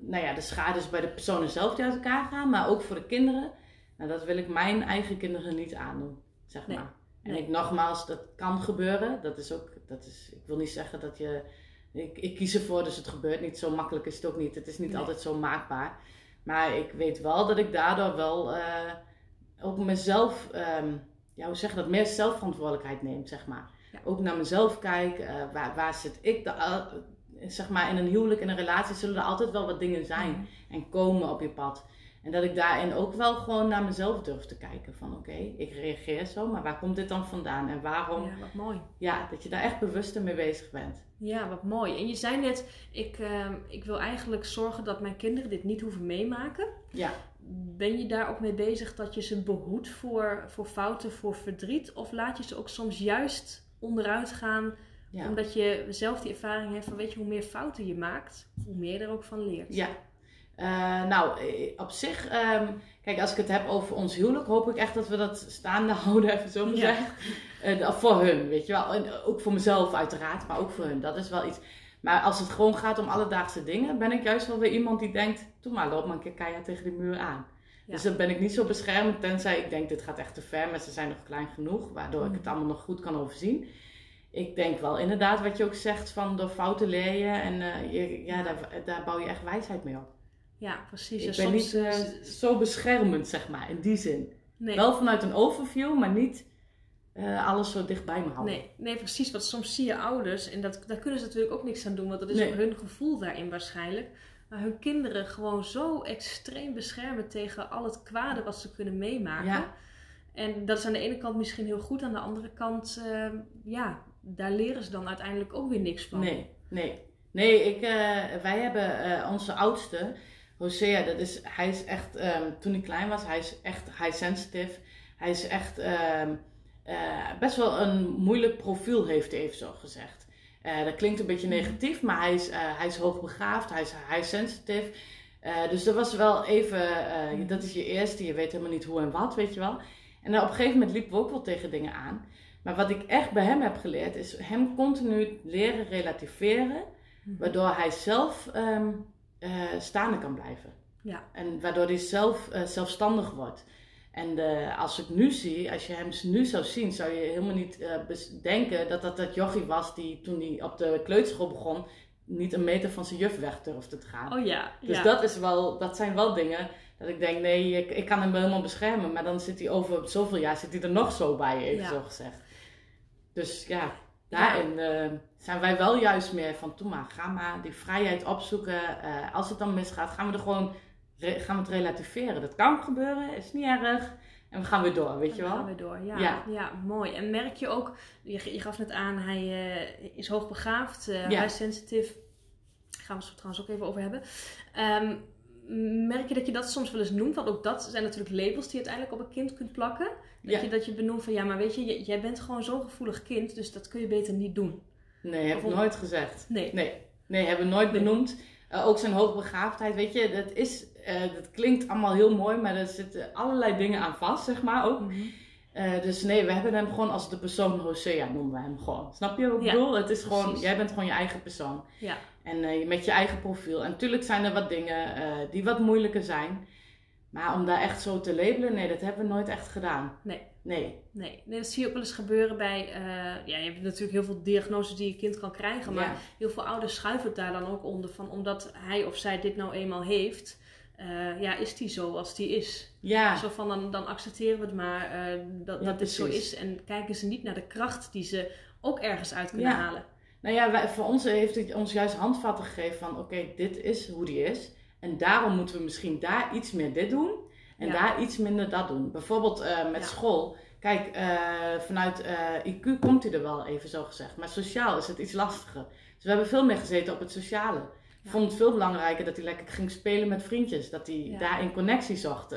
nou ja, de schade is bij de personen zelf die uit elkaar gaan, maar ook voor de kinderen. Nou, dat wil ik mijn eigen kinderen niet aandoen, zeg Nee. maar. En Nee. ik nogmaals, dat kan gebeuren. Dat is ook, dat is, ik wil niet zeggen dat je, ik, ik kies ervoor, dus het gebeurt niet. Zo makkelijk is het ook niet. Het is niet Nee. altijd zo maakbaar. Maar ik weet wel dat ik daardoor wel eh, ook mezelf, ehm, ja, hoe zeg je dat, meer zelfverantwoordelijkheid neem, zeg maar. Ja. Ook naar mezelf kijk, eh, waar, waar zit ik, de, zeg maar, in een huwelijk, in een relatie zullen er altijd wel wat dingen zijn Mhm. en komen op je pad. En dat ik daarin ook wel gewoon naar mezelf durf te kijken. Van oké, ik reageer zo, maar waar komt dit dan vandaan? En waarom? Ja. Ja, wat mooi. dat je daar echt bewuster mee bezig bent. Ja, wat mooi. En je zei net, ik, ehm, ik wil eigenlijk zorgen dat mijn kinderen dit niet hoeven meemaken. Ja, Ben je daar ook mee bezig dat je ze behoedt voor, voor fouten, voor verdriet? Of laat je ze ook soms juist onderuit gaan, ja. omdat je zelf die ervaring hebt van, weet je, hoe meer fouten je maakt, hoe meer je er ook van leert. Ja. Eh, nou, eh, op zich, ehm, kijk, als ik het heb over ons huwelijk, hoop ik echt dat we dat staande [laughs] houden, even zo maar Ja. zeggen. Eh, voor hun, weet je wel. En ook voor mezelf uiteraard, maar ook voor hun. Dat is wel iets. Maar als het gewoon gaat om alledaagse dingen, ben ik juist wel weer iemand die denkt, doe maar, loop maar een keer keihard tegen die muur aan. Ja. Dus dan ben ik niet zo beschermd, tenzij ik denk, dit gaat echt te ver, maar ze zijn nog klein genoeg, waardoor ik Mhm. het allemaal nog goed kan overzien. Ik denk wel inderdaad wat je ook zegt van door fouten leer je en eh, je, ja, daar, daar bouw je echt wijsheid mee op. Ja, precies. Ik En ben soms, niet eh, zo beschermend, zeg maar, in die zin. nee. Wel vanuit een overview, maar niet eh, alles zo dicht bij me houden. Nee, nee, precies. Want soms zie je ouders, en dat, daar kunnen ze natuurlijk ook niks aan doen, want dat is Nee. hun gevoel daarin waarschijnlijk. Maar hun kinderen gewoon zo extreem beschermen tegen al het kwade wat ze kunnen meemaken. Ja. En dat is aan de ene kant misschien heel goed, aan de andere kant, eh, ja, daar leren ze dan uiteindelijk ook weer niks van. Nee, nee. Nee, ik, wij hebben onze oudste, Hosea, dat is, hij is echt, ehm, toen hij klein was, hij is echt high sensitive. Hij is echt ehm, eh, best wel een moeilijk profiel, heeft hij even zo gezegd. Eh, dat klinkt een beetje negatief, maar hij is, eh, hij is hoogbegaafd, hij is high sensitive. Dus dat was wel even, eh, dat is je eerste, je weet helemaal niet hoe en wat, weet je wel. En dan op een gegeven moment liepen we ook wel tegen dingen aan. Maar wat ik echt bij hem heb geleerd, is hem continu leren relativeren. Mhm. Waardoor hij zelf ehm, eh, staande kan blijven. Ja. En waardoor hij zelf eh, zelfstandig wordt. En eh, als ik nu zie, als je hem nu zou zien, zou je helemaal niet denken dat dat dat jochie was die toen hij op de kleuterschool begon, niet een meter van zijn juf weg durfde te gaan. Oh ja, Dus ja. dat, is wel, dat zijn wel dingen dat ik denk, nee, ik, ik kan hem wel helemaal beschermen. Maar dan zit hij over zoveel jaar zit hij er nog zo bij, even Ja. zo gezegd. Dus ja, daarin eh, zijn wij wel juist meer van, doe maar, ga maar die vrijheid opzoeken. Eh, als het dan misgaat, gaan we er gewoon gaan we het relativeren. Dat kan gebeuren, is niet erg. En we gaan weer door, weet En je gaan wel? we door. Ja, Ja. ja. mooi. En merk je ook, je, je gaf net aan, hij eh, is hoogbegaafd, eh Ja. high sensitive. Daar gaan we het trouwens ook even over hebben. Ehm, merk je dat je dat soms wel eens noemt? Want ook dat zijn natuurlijk labels die je uiteindelijk op een kind kunt plakken. Dat, Ja. je, dat je benoemt van, ja, maar weet je, jij bent gewoon zo'n gevoelig kind, dus dat kun je beter niet doen. Nee, heb ik nooit gezegd. Nee. Nee, nee hebben we nooit Nee. benoemd. Eh, ook zijn hoogbegaafdheid, weet je, dat, is, eh, dat klinkt allemaal heel mooi, maar er zitten allerlei dingen aan vast, zeg maar ook. Mhm. Eh, dus nee, we hebben hem gewoon als de persoon Hosea, noemen we hem gewoon. Snap je wat ik Ja, bedoel? Het is gewoon, precies. jij bent gewoon je eigen persoon. Ja. En met je eigen profiel. En natuurlijk zijn er wat dingen die wat moeilijker zijn. Maar om daar echt zo te labelen, nee, dat hebben we nooit echt gedaan. Nee. Nee. Nee. nee, dat zie je ook wel eens gebeuren bij... eh, ja, je hebt natuurlijk heel veel diagnoses die je kind kan krijgen. Maar Ja. heel veel ouders schuiven het daar dan ook onder. Van, omdat hij of zij dit nou eenmaal heeft... eh, ja, is die zo als die is? Ja, Zo van, dan, dan accepteren we het maar eh, dat, Ja, dat dit zo is. En kijken ze niet naar de kracht die ze ook ergens uit kunnen Ja. halen. nou ja, wij, voor ons heeft het ons juist handvatten gegeven van oké, dit is hoe die is. En daarom moeten we misschien daar iets meer dit doen en Ja. daar iets minder dat doen. Bijvoorbeeld eh, met Ja. school. Kijk, eh, vanuit eh, IQ komt hij er wel even zo gezegd. Maar sociaal is het iets lastiger. Dus we hebben veel meer gezeten op het sociale. Ik vond het veel belangrijker dat hij lekker ging spelen met vriendjes. Dat hij daarin connectie zocht.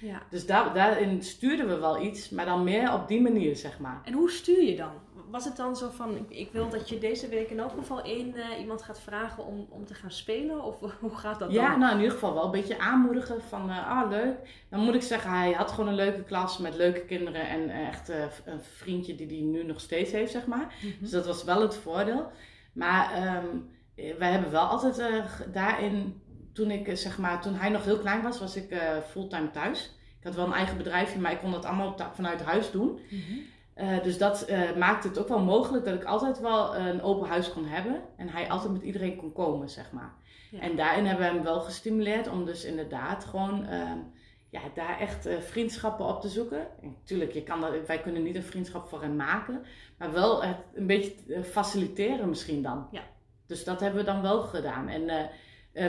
Ja. dus daar, daarin stuurden we wel iets, maar dan meer op die manier, zeg maar. En hoe stuur je dan? Was het dan zo van, ik, ik wil dat je deze week in elk geval één eh, iemand gaat vragen om, om te gaan spelen? Of [laughs] hoe gaat dat Ja, dan? nou in ieder geval wel een beetje aanmoedigen van, eh, ah leuk. Dan moet ik zeggen, hij had gewoon een leuke klas met leuke kinderen en eh, echt een vriendje die hij nu nog steeds heeft, zeg maar. Mhm. Dus dat was wel het voordeel. Maar eh, wij hebben wel altijd daarin, toen ik zeg maar, toen hij nog heel klein was, was ik fulltime thuis. Ik had wel een eigen bedrijfje, maar ik kon dat allemaal vanuit huis doen. Mhm. Eh, dus dat eh, maakte het ook wel mogelijk dat ik altijd wel een open huis kon hebben. En hij altijd met iedereen kon komen, zeg maar. Ja. En daarin hebben we hem wel gestimuleerd om dus inderdaad gewoon ehm, ja, daar echt eh, vriendschappen op te zoeken. En natuurlijk, je kan dat, wij kunnen niet een vriendschap voor hem maken. Maar wel het een beetje faciliteren misschien dan. Ja. Dus dat hebben we dan wel gedaan. En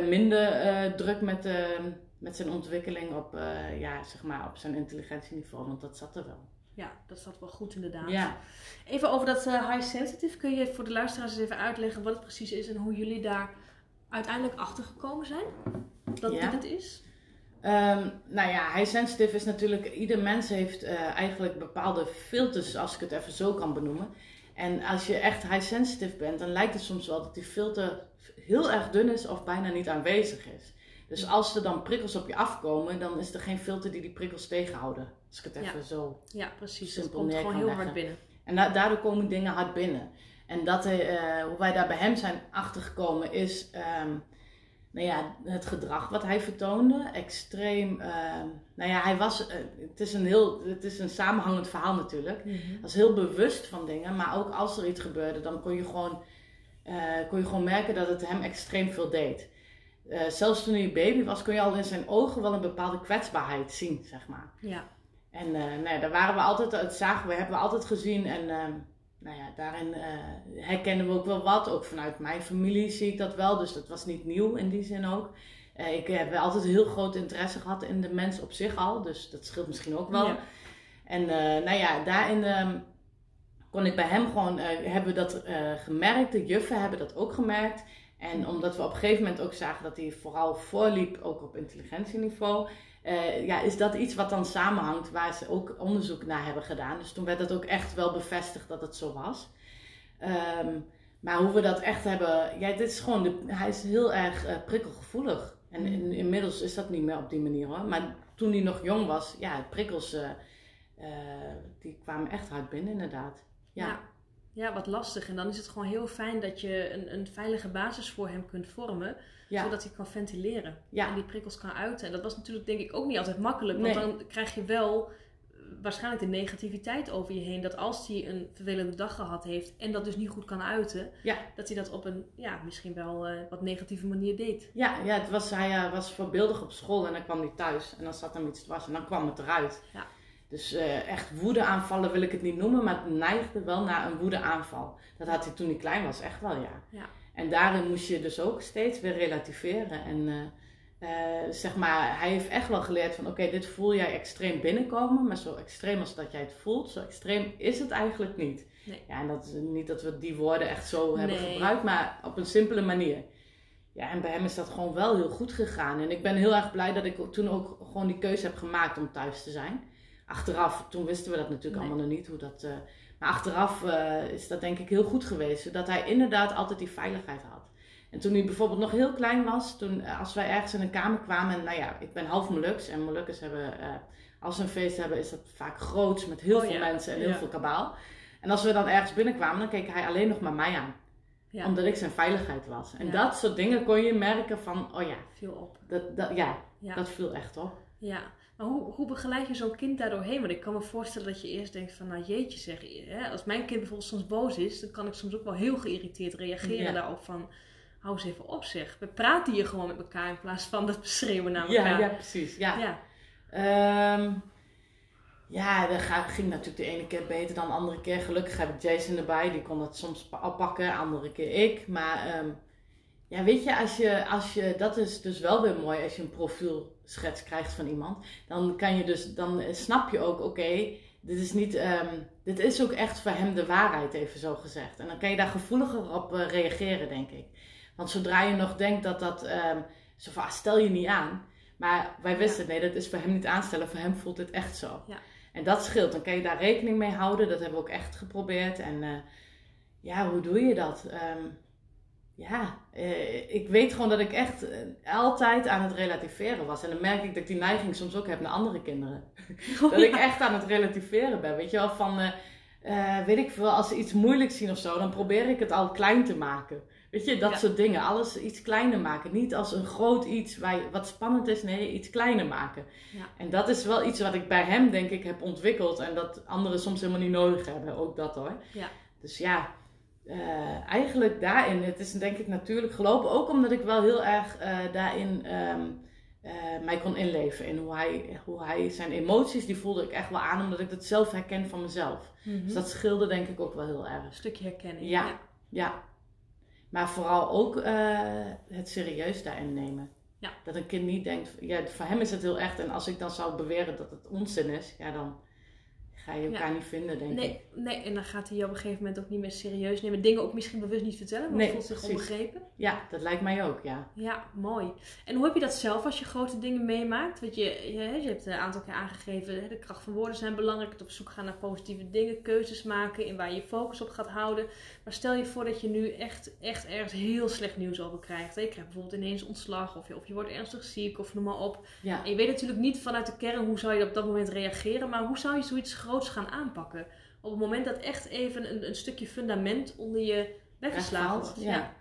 minder druk met, eh, met zijn ontwikkeling op, ja, zeg maar op zijn intelligentieniveau. Want dat zat er wel. Ja, dat zat wel goed inderdaad. Ja. Even over dat eh, high sensitive. Kun je voor de luisteraars eens even uitleggen wat het precies is en hoe jullie daar uiteindelijk achter gekomen zijn? Dat Ja. dit het is? Ehm, nou ja, high sensitive is natuurlijk, ieder mens heeft eh, eigenlijk bepaalde filters, als ik het even zo kan benoemen. En als je echt high sensitive bent, dan lijkt het soms wel dat die filter heel erg dun is of bijna niet aanwezig is. Dus als er dan prikkels op je afkomen, dan is er geen filter die die prikkels tegenhouden. Als ik het Ja. even zo Ja, precies. Simpel komt gewoon heel leggen. hard binnen. en da- daardoor komen dingen hard binnen. En dat, eh, hoe wij daar bij hem zijn achtergekomen is ehm, nou ja, het gedrag wat hij vertoonde. Extreem. ehm, nou ja, hij was. eh, het, is een heel, het is een samenhangend verhaal natuurlijk. Mhm. Hij was heel bewust van dingen, maar ook als er iets gebeurde, dan kon je gewoon, eh, kon je gewoon merken dat het hem extreem veel deed. Eh, zelfs toen hij baby was, kon je al in zijn ogen wel een bepaalde kwetsbaarheid zien, zeg maar. Ja. En eh nou ja, daar waren we altijd, dat zagen we, hebben we altijd gezien. En ehm, nou ja, daarin eh, herkennen we ook wel wat. Ook vanuit mijn familie zie ik dat wel. Dus dat was niet nieuw in die zin ook. Eh, ik heb altijd heel groot interesse gehad in de mens op zich al. Dus dat scheelt misschien ook wel. Ja. En nou ja, daarin ehm, kon ik bij hem gewoon, hebben we dat gemerkt. De juffen hebben dat ook gemerkt. En omdat we op een gegeven moment ook zagen dat hij vooral voorliep, ook op intelligentieniveau, eh, ja, is dat iets wat dan samenhangt waar ze ook onderzoek naar hebben gedaan. Dus toen werd het ook echt wel bevestigd dat het zo was. Ehm, maar hoe we dat echt hebben, ja, dit is gewoon, de, hij is heel erg eh, prikkelgevoelig. En in- inmiddels is dat niet meer op die manier hoor. Maar toen hij nog jong was, ja, prikkels, eh, die kwamen echt hard binnen inderdaad. Ja. Ja. ja, wat lastig. En dan is het gewoon heel fijn dat je een, een veilige basis voor hem kunt vormen. Ja. Zodat hij kan ventileren. Ja. En die prikkels kan uiten. En dat was natuurlijk denk ik ook niet altijd makkelijk. Want Nee. dan krijg je wel eh, waarschijnlijk de negativiteit over je heen. Dat als hij een vervelende dag gehad heeft en dat dus niet goed kan uiten. Ja. Dat hij dat op een ja, misschien wel eh, wat negatieve manier deed. Ja, ja het was, hij eh, was voorbeeldig op school en dan kwam hij thuis en dan zat hem iets dwars en dan kwam het eruit. Ja. Dus eh, echt woedeaanvallen wil ik het niet noemen, maar het neigde wel naar een woedeaanval. Dat had hij toen hij klein was, echt wel ja. Ja. En daarin moest je dus ook steeds weer relativeren. En eh, eh, zeg maar, hij heeft echt wel geleerd van oké, dit voel jij extreem binnenkomen, maar zo extreem als dat jij het voelt, zo extreem is het eigenlijk niet. Nee. Ja, en dat is niet dat we die woorden echt zo hebben Nee. gebruikt, maar op een simpele manier. Ja, en bij hem is dat gewoon wel heel goed gegaan. En ik ben heel erg blij dat ik toen ook gewoon die keuze heb gemaakt om thuis te zijn. Achteraf, toen wisten we dat natuurlijk Nee. allemaal nog niet. Hoe dat, eh, maar achteraf eh, is dat denk ik heel goed geweest. Zodat hij inderdaad altijd die veiligheid had. En toen hij bijvoorbeeld nog heel klein was, toen, eh, als wij ergens in een kamer kwamen. En nou ja, ik ben half Moluks. En Molukkers hebben, eh, als ze een feest hebben, is dat vaak groots met heel Oh veel ja, mensen en heel ja. veel kabaal. En als we dan ergens binnenkwamen, dan keek hij alleen nog maar mij aan. Ja, Omdat ik zijn veiligheid was. En dat soort dingen kon je merken van, oh ja, viel op. dat, dat, ja, dat viel echt op. Ja, hoe, hoe begeleid je zo'n kind daardoor heen? Want ik kan me voorstellen dat je eerst denkt van, nou jeetje zeg, hè, als mijn kind bijvoorbeeld soms boos is, dan kan ik soms ook wel heel geïrriteerd reageren Ja. daarop van, hou eens even op zeg. We praten hier gewoon met elkaar in plaats van dat beschreeuwen naar elkaar. Ja, ja precies. Ja. ja. Ehm, ja, dat ging natuurlijk de ene keer beter dan de andere keer. Gelukkig heb ik Jason erbij, die kon het soms pa- oppakken, andere keer ik. Maar ehm, ja, weet je, als je, als je, dat is dus wel weer mooi als je een profielschets krijgt van iemand. Dan kan je dus, dan snap je ook, oké, dit is niet, ehm, dit is ook echt voor hem de waarheid, even zo gezegd. En dan kan je daar gevoeliger op eh, reageren, denk ik. Want zodra je nog denkt dat dat, ehm, zo van, ah, stel je niet aan. Maar wij wisten, nee, dat is voor hem niet aanstellen. Voor hem voelt het echt zo. Ja. En dat scheelt. Dan kan je daar rekening mee houden. Dat hebben we ook echt geprobeerd. En eh, ja, hoe doe je dat? Ehm, ja, eh, ik weet gewoon dat ik echt eh, altijd aan het relativeren was. En dan merk ik dat ik die neiging soms ook heb naar andere kinderen. [laughs] dat ik echt aan het relativeren ben. Weet je wel, van... eh, eh, weet ik veel, als ze iets moeilijks zien of zo, dan probeer ik het al klein te maken. Weet je, dat Ja. soort dingen. Alles iets kleiner maken. Niet als een groot iets waar wat spannend is, nee, iets kleiner maken. Ja. En dat is wel iets wat ik bij hem, denk ik, heb ontwikkeld. En dat anderen soms helemaal niet nodig hebben. Ook dat hoor. Ja. Dus ja, eh, eigenlijk daarin, het is denk ik natuurlijk gelopen. Ook omdat ik wel heel erg eh, daarin ehm, eh, mij kon inleven. In hoe hij, hoe hij zijn emoties, die voelde ik echt wel aan. Omdat ik dat zelf herken van mezelf. Mhm. Dus dat scheelde denk ik ook wel heel erg. Een stukje herkenning. Ja. Ja. Maar vooral ook het serieus daarin nemen. Ja. Dat een kind niet denkt, ja, voor hem is het heel echt. En als ik dan zou beweren dat het onzin is, ja, dan ga je elkaar niet vinden, denk ik. Nee, en dan gaat hij je op een gegeven moment ook niet meer serieus nemen. Dingen ook misschien bewust niet vertellen, want Nee, voelt zich precies. onbegrepen. Ja, dat lijkt mij ook, ja. Ja, mooi. En hoe heb je dat zelf als je grote dingen meemaakt? Want je, je, je hebt een aantal keer aangegeven, de kracht van woorden zijn belangrijk. Het op zoek gaan naar positieve dingen, keuzes maken in waar je je focus op gaat houden. Maar stel je voor dat je nu echt, echt ergens heel slecht nieuws over krijgt. Je krijgt bijvoorbeeld ineens ontslag of je, of je wordt ernstig ziek of noem maar op. Ja, En je weet natuurlijk niet vanuit de kern hoe zou je op dat moment reageren, maar hoe zou je zoiets groots gaan aanpakken? Op het moment dat echt even een, een stukje fundament onder je weggeslagen wordt. ja.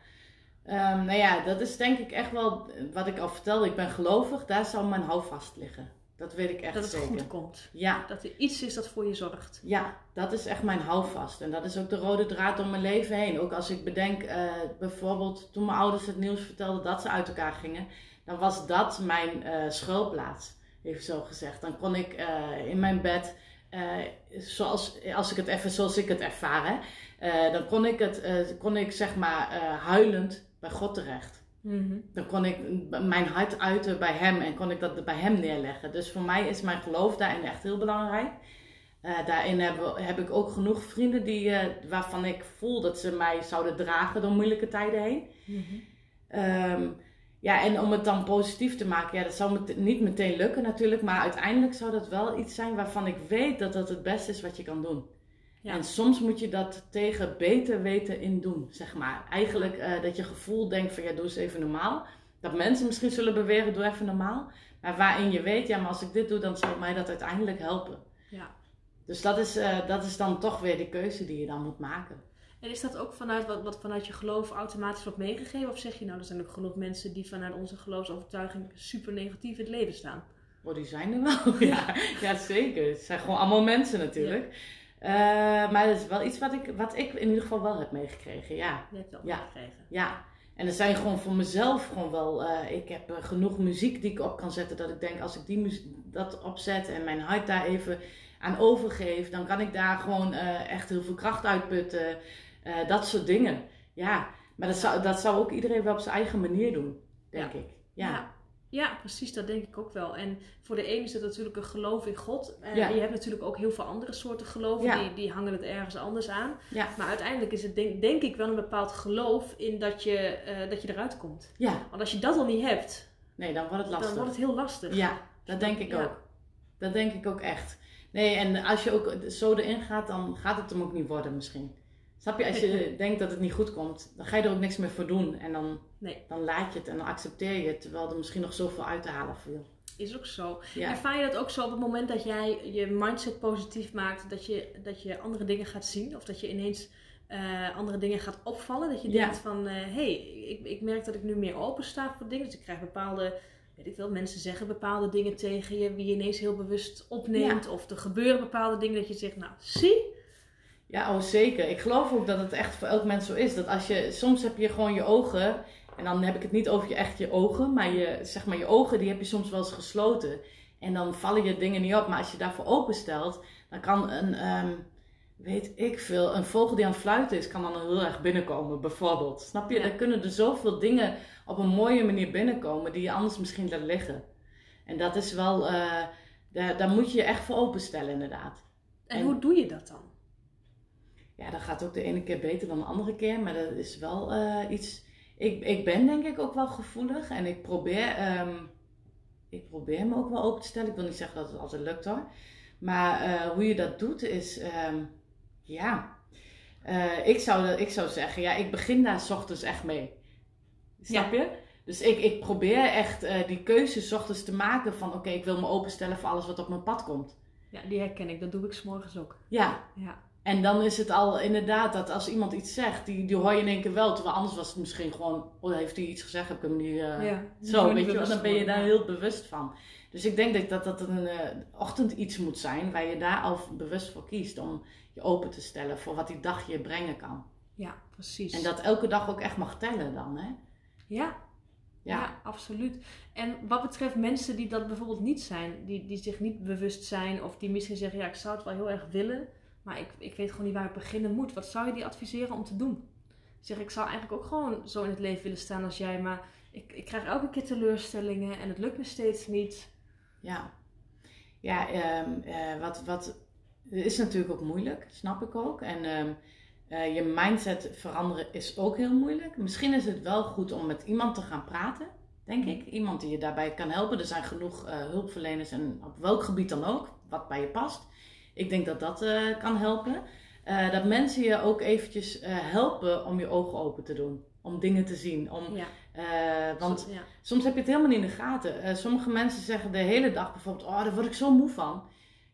Ehm, nou ja, dat is denk ik echt wel wat ik al vertelde. Ik ben gelovig, daar zal mijn houvast liggen. Dat weet ik echt dat het zeker. goed komt. Ja, Dat er iets is dat voor je zorgt. Ja, dat is echt mijn houvast. En dat is ook de rode draad door mijn leven heen. Ook als ik bedenk, eh, bijvoorbeeld toen mijn ouders het nieuws vertelden dat ze uit elkaar gingen, dan was dat mijn schuilplaats, even zo gezegd. Dan kon ik eh, in mijn bed, zoals als ik het even zoals ik het ervaar, hè, eh, dan kon ik het, eh, kon ik zeg maar eh, huilend bij God terecht. Dan kon ik mijn hart uiten bij hem en kon ik dat bij hem neerleggen. Dus voor mij is mijn geloof daarin echt heel belangrijk. Eh, daarin heb, heb ik ook genoeg vrienden die, eh, waarvan ik voel dat ze mij zouden dragen door moeilijke tijden heen. Ehm, ja, en om het dan positief te maken, ja, dat zou niet meteen lukken natuurlijk. Maar uiteindelijk zou dat wel iets zijn waarvan ik weet dat dat het beste is wat je kan doen. Ja. En soms moet je dat tegen beter weten in doen, zeg maar. Eigenlijk eh, dat je gevoel denkt van ja, doe eens even normaal. Dat mensen misschien zullen beweren, doe even normaal. Maar waarin je weet, ja, maar als ik dit doe, dan zal mij dat uiteindelijk helpen. Ja. Dus dat is, eh, dat is dan toch weer de keuze die je dan moet maken. En is dat ook vanuit wat, wat vanuit je geloof automatisch wordt meegegeven? Of zeg je nou, er zijn ook genoeg mensen die vanuit onze geloofsovertuiging super negatief in het leven staan? Oh, die zijn er wel. [laughs] ja, ja, zeker. Het zijn gewoon allemaal mensen natuurlijk. Eh, maar dat is wel iets wat ik, wat ik in ieder geval wel heb meegekregen, ja. Je hebt al Ja. meegekregen. Ja, en er zijn gewoon voor mezelf gewoon wel. eh, ik heb eh, genoeg muziek die ik op kan zetten. Dat ik denk, als ik die muziek, dat opzet en mijn hart daar even aan overgeef, dan kan ik daar gewoon echt heel veel kracht uitputten. Eh, dat soort dingen. Ja, maar dat zou, dat zou ook iedereen wel op zijn eigen manier doen, denk ik. Ja. Ja. Ja, precies, dat denk ik ook wel. En voor de een is het natuurlijk een geloof in God. En Ja. je hebt natuurlijk ook heel veel andere soorten geloven, die, die hangen het ergens anders aan. Ja. Maar uiteindelijk is het denk, denk ik wel een bepaald geloof in dat je, eh, dat je eruit komt. ja, Want als je dat al niet hebt, nee, dan wordt het dan lastig. wordt het heel lastig. Ja, dat denk ik Ja. ook. Dat denk ik ook echt. Nee, en als je ook zo erin gaat, dan gaat het hem ook niet worden misschien. Snap je, als je [laughs] denkt dat het niet goed komt, dan ga je er ook niks meer voor doen. En dan, Nee. dan laat je het en dan accepteer je het, terwijl er misschien nog zoveel uit te halen viel. Is ook zo. Ja, Ervaar je dat ook zo op het moment dat jij je mindset positief maakt, dat je, dat je andere dingen gaat zien? Of dat je ineens eh, andere dingen gaat opvallen? Dat je Ja. denkt van, hé, hey, ik, ik merk dat ik nu meer open sta voor dingen. Dus ik krijg bepaalde, weet ik wel, mensen zeggen bepaalde dingen tegen je, wie je ineens heel bewust opneemt. Of er gebeuren bepaalde dingen dat je zegt, nou, zie. Ja oh, zeker. Ik geloof ook dat het echt voor elk mens zo is. Dat als je, soms heb je gewoon je ogen En dan heb ik het niet over je, echt je ogen, maar je, zeg maar je ogen die heb je soms wel eens gesloten. En dan vallen je dingen niet op. Maar als je daarvoor openstelt, dan kan een, ehm, weet ik veel, een vogel die aan het fluiten is, kan dan heel erg binnenkomen, bijvoorbeeld. Snap je? Ja. Er kunnen er zoveel dingen op een mooie manier binnenkomen die je anders misschien laat liggen. En dat is wel, eh, daar, daar moet je je echt voor openstellen, inderdaad. En, En- hoe doe je dat dan? Ja, dat gaat ook de ene keer beter dan de andere keer, maar dat is wel eh, iets. Ik, ik ben denk ik ook wel gevoelig en ik probeer, ehm, ik probeer me ook wel open te stellen. Ik wil niet zeggen dat het altijd lukt hoor. Maar eh, hoe je dat doet is, ehm, ja, Eh, ik, zou, dat- ik zou zeggen, ja, ik begin daar 's ochtends echt mee. Snap je? Dus ik, ik probeer echt eh, die keuze 's ochtends te maken van, oké, ik wil me openstellen voor alles wat op mijn pad komt. Ja, die herken ik. Dat doe ik s'morgens ook. Ja, Ja. En dan is het al inderdaad dat als iemand iets zegt, die, die hoor je in één keer wel. Terwijl anders was het misschien gewoon, oh heeft hij iets gezegd, heb ik hem niet... eh, ja. Zo, weet je wel, dan ben je daar heel bewust van. Dus ik denk dat dat, dat een eh, ochtend iets moet zijn waar je daar al bewust voor kiest. Om je open te stellen voor wat die dag je brengen kan. Ja, precies. En dat elke dag ook echt mag tellen dan, hè? Ja, Ja. Ja. absoluut. En wat betreft mensen die dat bijvoorbeeld niet zijn, die, die zich niet bewust zijn of die misschien zeggen, ja, ik zou het wel heel erg willen, maar ik, ik weet gewoon niet waar ik beginnen moet. Wat zou je die adviseren om te doen? Zeg, ik zou eigenlijk ook gewoon zo in het leven willen staan als jij, maar ik, ik krijg elke keer teleurstellingen en het lukt me steeds niet. Ja, ja ehm, eh, wat, wat is natuurlijk ook moeilijk, snap ik ook. En ehm, eh, je mindset veranderen is ook heel moeilijk. Misschien is het wel goed om met iemand te gaan praten, denk ik. Iemand die je daarbij kan helpen. Er zijn genoeg eh, hulpverleners en op welk gebied dan ook, wat bij je past. Ik denk dat dat eh, kan helpen. Eh, dat mensen je ook eventjes eh, helpen om je ogen open te doen. Om dingen te zien. Om, Ja, want ja. Soms heb je het helemaal niet in de gaten. Sommige mensen zeggen de hele dag bijvoorbeeld: Oh, daar word ik zo moe van.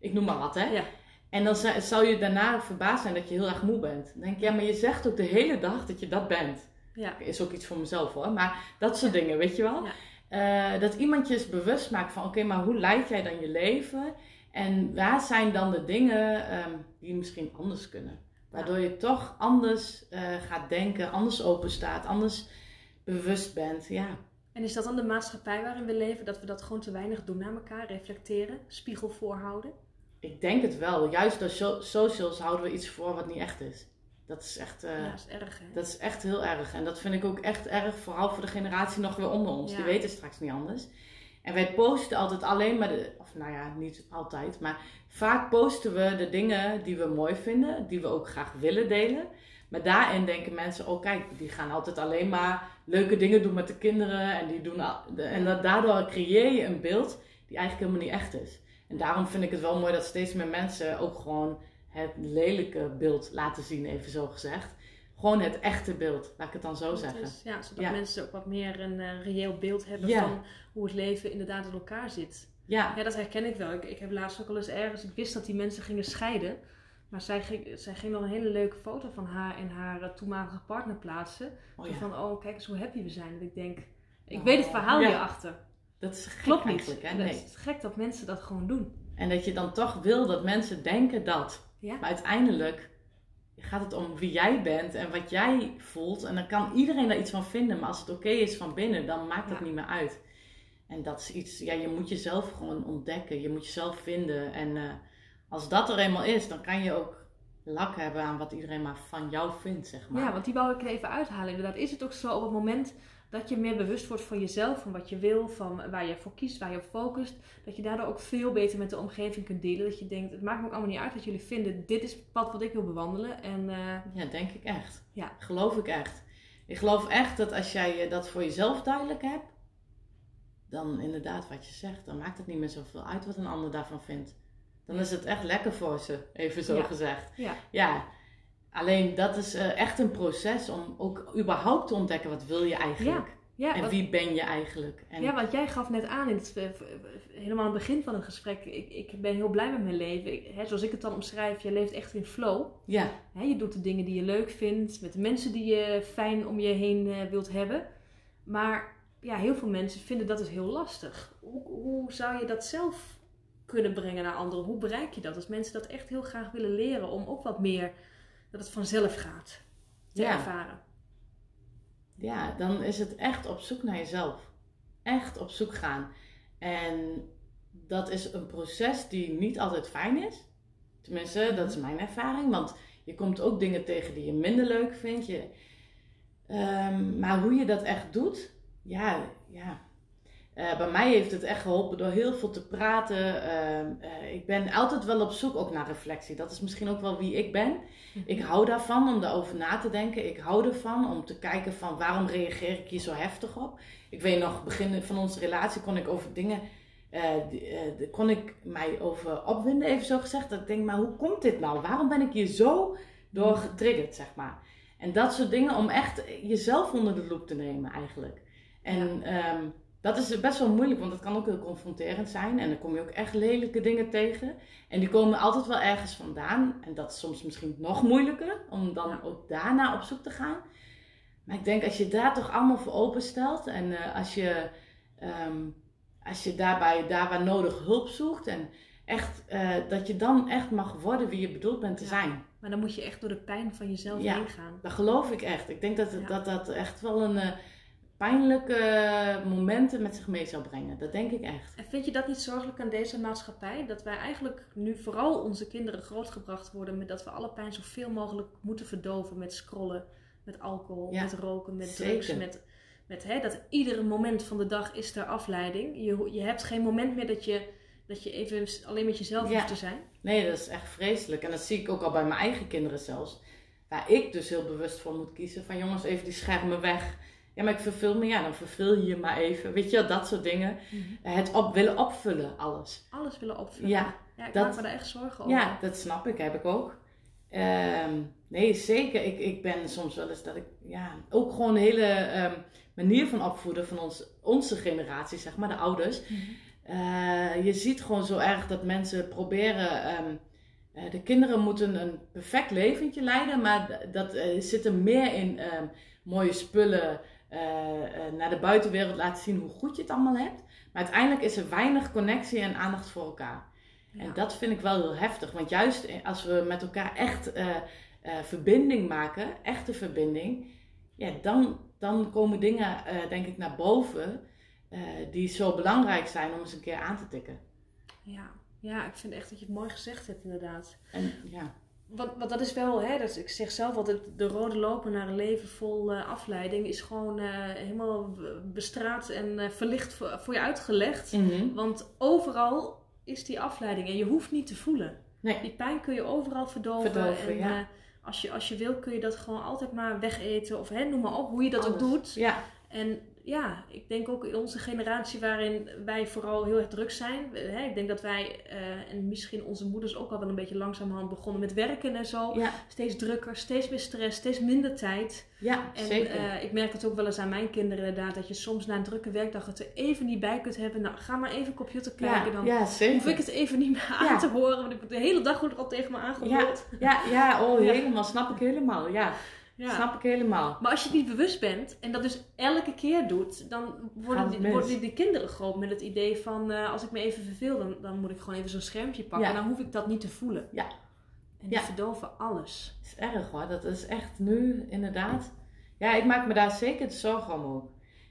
Ik noem maar wat, hè? Ja. En dan zou je daarna verbaasd zijn dat je heel erg moe bent. Dan denk je, ja, maar je zegt ook de hele dag dat je dat bent. Ja. Is ook iets voor mezelf hoor. Maar dat soort dingen, weet je wel? Ja. Dat iemand je eens bewust maakt van: Oké, maar hoe leid jij dan je leven? En waar zijn dan de dingen ehm, die misschien anders kunnen? Waardoor je toch anders eh, gaat denken, anders open staat, anders bewust bent. Ja. En is dat dan de maatschappij waarin we leven, dat we dat gewoon te weinig doen naar elkaar, reflecteren, spiegel voorhouden? Ik denk het wel. Juist door so- socials houden we iets voor wat niet echt is. Dat is echt, eh, ja, dat is erg hè? dat is echt heel erg. En dat vind ik ook echt erg, vooral voor de generatie nog weer onder ons. Ja. Die weten straks niet anders. En wij posten altijd alleen maar de, of nou ja, niet altijd, maar vaak posten we de dingen die we mooi vinden, die we ook graag willen delen. Maar daarin denken mensen, oh kijk, die gaan altijd alleen maar leuke dingen doen met de kinderen. En, die doen en daardoor creëer je een beeld die eigenlijk helemaal niet echt is. En daarom vind ik het wel mooi dat steeds meer mensen ook gewoon het lelijke beeld laten zien, even zo gezegd. Gewoon het echte beeld, laat ik het dan zo Dat zeggen. is- ja, zodat Ja. mensen ook wat meer een eh, reëel beeld hebben Ja. van hoe het leven inderdaad in elkaar zit. Ja, Ja, dat herken ik wel. Ik, ik heb laatst ook al eens ergens, ik wist dat die mensen gingen scheiden. Maar zij ging, zij ging dan een hele leuke foto van haar en haar eh, toenmalige partner plaatsen. oh ja. van, oh kijk eens hoe happy we zijn. Dat ik denk, ik Oh, weet het verhaal ja. hierachter. dat is gek Klopt niet. eigenlijk, hè? Dat Nee. is gek dat mensen dat gewoon doen. En dat je dan toch wil dat mensen denken dat. Ja. Maar uiteindelijk gaat het om wie jij bent en wat jij voelt. En dan kan iedereen daar iets van vinden. Maar als het oké is van binnen, dan maakt het Ja. niet meer uit. En dat is iets, ja, je moet jezelf gewoon ontdekken. Je moet jezelf vinden. En eh, als dat er eenmaal is, dan kan je ook lak hebben aan wat iedereen maar van jou vindt, zeg maar. Ja, want die wou ik er even uithalen. Inderdaad, is het ook zo op het moment dat je meer bewust wordt van jezelf, van wat je wil, van waar je voor kiest, waar je op focust, dat je daardoor ook veel beter met de omgeving kunt delen. Dat je denkt, het maakt me ook allemaal niet uit wat jullie vinden. Dit is het pad wat ik wil bewandelen. En eh, Ja, denk ik echt. Ja. Geloof ik echt. Ik geloof echt dat als jij eh, dat voor jezelf duidelijk hebt, dan inderdaad wat je zegt, dan maakt het niet meer zoveel uit wat een ander daarvan vindt. Dan is het echt lekker voor ze, even zo Ja. gezegd. ja, Ja, alleen dat is eh, echt een proces om ook überhaupt te ontdekken wat wil je eigenlijk. ja, en wat- wie ben je eigenlijk. En, ja, want jij gaf net aan, in het, eh, v- helemaal aan het begin van het gesprek, ik, ik ben heel blij met mijn leven. Ik, hè, zoals ik het dan omschrijf, je leeft echt in flow. ja, Hè, je doet de dingen die je leuk vindt, met de mensen die je fijn om je heen eh, wilt hebben. Maar ja, heel veel mensen vinden dat dus heel lastig. Hoe, hoe zou je dat zelf kunnen brengen naar anderen? Hoe bereik je dat? Als mensen dat echt heel graag willen leren om ook wat meer, dat het vanzelf gaat, te Ja. ervaren. ja, dan is het echt op zoek naar jezelf. Echt op zoek gaan. En dat is een proces die niet altijd fijn is. Tenminste, dat is mijn ervaring. Want je komt ook dingen tegen die je minder leuk vindt. Je, ehm, maar hoe je dat echt doet, ja, ja. Uh, bij mij heeft het echt geholpen door heel veel te praten. Uh, ik ben altijd wel op zoek ook naar reflectie. Dat is misschien ook wel wie ik ben. Mhm. Ik hou daarvan om daarover na te denken. Ik hou ervan om te kijken van waarom reageer ik hier zo heftig op. Ik weet nog, begin van onze relatie kon ik over dingen uh, kon ik mij over opwinden, even zo gezegd. Dat ik denk, maar hoe komt dit nou? Waarom ben ik hier zo door getriggerd, zeg maar? En dat soort dingen om echt jezelf onder de loep te nemen, eigenlijk. En ehm, dat is best wel moeilijk, want dat kan ook heel confronterend zijn. En dan kom je ook echt lelijke dingen tegen. En die komen altijd wel ergens vandaan. En dat is soms misschien nog moeilijker, om dan ook daarna op zoek te gaan. Maar ik denk, als je daar toch allemaal voor openstelt en uh, als je... Ehm, als je daarbij, daar waar nodig hulp zoekt en echt, uh, dat je dan echt mag worden wie je bedoeld bent te zijn. Maar dan moet je echt door de pijn van jezelf heen gaan. Dat geloof ik echt. Ik denk dat dat, dat echt wel een uh, pijnlijke momenten met zich mee zal brengen. Dat denk ik echt. En vind je dat niet zorgelijk aan deze maatschappij? Dat wij eigenlijk nu vooral onze kinderen grootgebracht worden met dat we alle pijn zoveel mogelijk moeten verdoven met scrollen, met alcohol, met roken, met drugs, met met hè, dat iedere moment van de dag is er afleiding. Je, je hebt geen moment meer dat je, dat je even alleen met jezelf hoeft te zijn. Nee, dat is echt vreselijk. En dat zie ik ook al bij mijn eigen kinderen zelfs. Waar ik dus heel bewust voor moet kiezen. Van jongens, even die schermen weg. Ja, maar ik vervul me. Ja, dan vervul je je maar even. Weet je, dat soort dingen. Mhm. Het op, willen opvullen, alles. Alles willen opvullen. Ja, ja ik dat, maak me daar echt zorgen over. Ja, dat snap ik. Heb ik ook. Ehm, nee, zeker. Ik, ik ben soms wel eens dat ik... Ja, ook gewoon een hele... Ehm, manier van opvoeden van ons, onze generatie, zeg maar, de ouders. Mhm. Eh, je ziet gewoon zo erg dat mensen proberen. Ehm, eh, de kinderen moeten een perfect leventje leiden, maar dat uh, zit er meer in mooie spullen. Naar de buitenwereld laten zien hoe goed je het allemaal hebt. Maar uiteindelijk is er weinig connectie en aandacht voor elkaar. En dat vind ik wel heel heftig. Want juist als we met elkaar echt verbinding maken, echte verbinding, ja, dan, dan komen dingen, uh, denk ik, naar boven uh, die zo belangrijk zijn om eens een keer aan te tikken. Ja. ja, ik vind echt dat je het mooi gezegd hebt, inderdaad. En, ja. Want, want dat is wel, hè, dat, ik zeg zelf altijd, de rode loper naar een leven vol uh, afleiding is gewoon helemaal bestraat en verlicht voor, voor, je uitgelegd. Mm Want overal is die afleiding en je hoeft niet te voelen. Nee. Die pijn kun je overal verdoven. verdoven en, ja als je, als je wil, kun je dat gewoon altijd maar wegeten. Of hè, noem maar op, hoe je dat ook doet. Ja. En ja, ik denk ook in onze generatie waarin wij vooral heel erg druk zijn. Hè, ik denk dat wij, uh, en misschien onze moeders ook al wel een beetje langzamerhand begonnen met werken en zo. Ja. Steeds drukker, steeds meer stress, steeds minder tijd. Ja, en, zeker. Uh, ik merk dat ook wel eens aan mijn kinderen inderdaad. Dat je soms na een drukke werkdag het er even niet bij kunt hebben. Nou, ga maar even computer kijken. dan ja, hoef ik het even niet meer aan te horen. Want ik de hele dag wordt er al tegen me aangehoord. Ja, ja, ja, oh, helemaal. Snap ik helemaal. Ja. Ja. Snap ik helemaal. Maar als je het niet bewust bent en dat dus elke keer doet, dan worden, die, worden die, kinderen groot met het idee van uh, als ik me even verveel, dan, dan moet ik gewoon even zo'n schermpje pakken. En dan hoef ik dat niet te voelen. Ja. En die verdoven alles. Dat is erg hoor. Dat is echt nu inderdaad. Ja, ik maak me daar zeker zorgen om ook.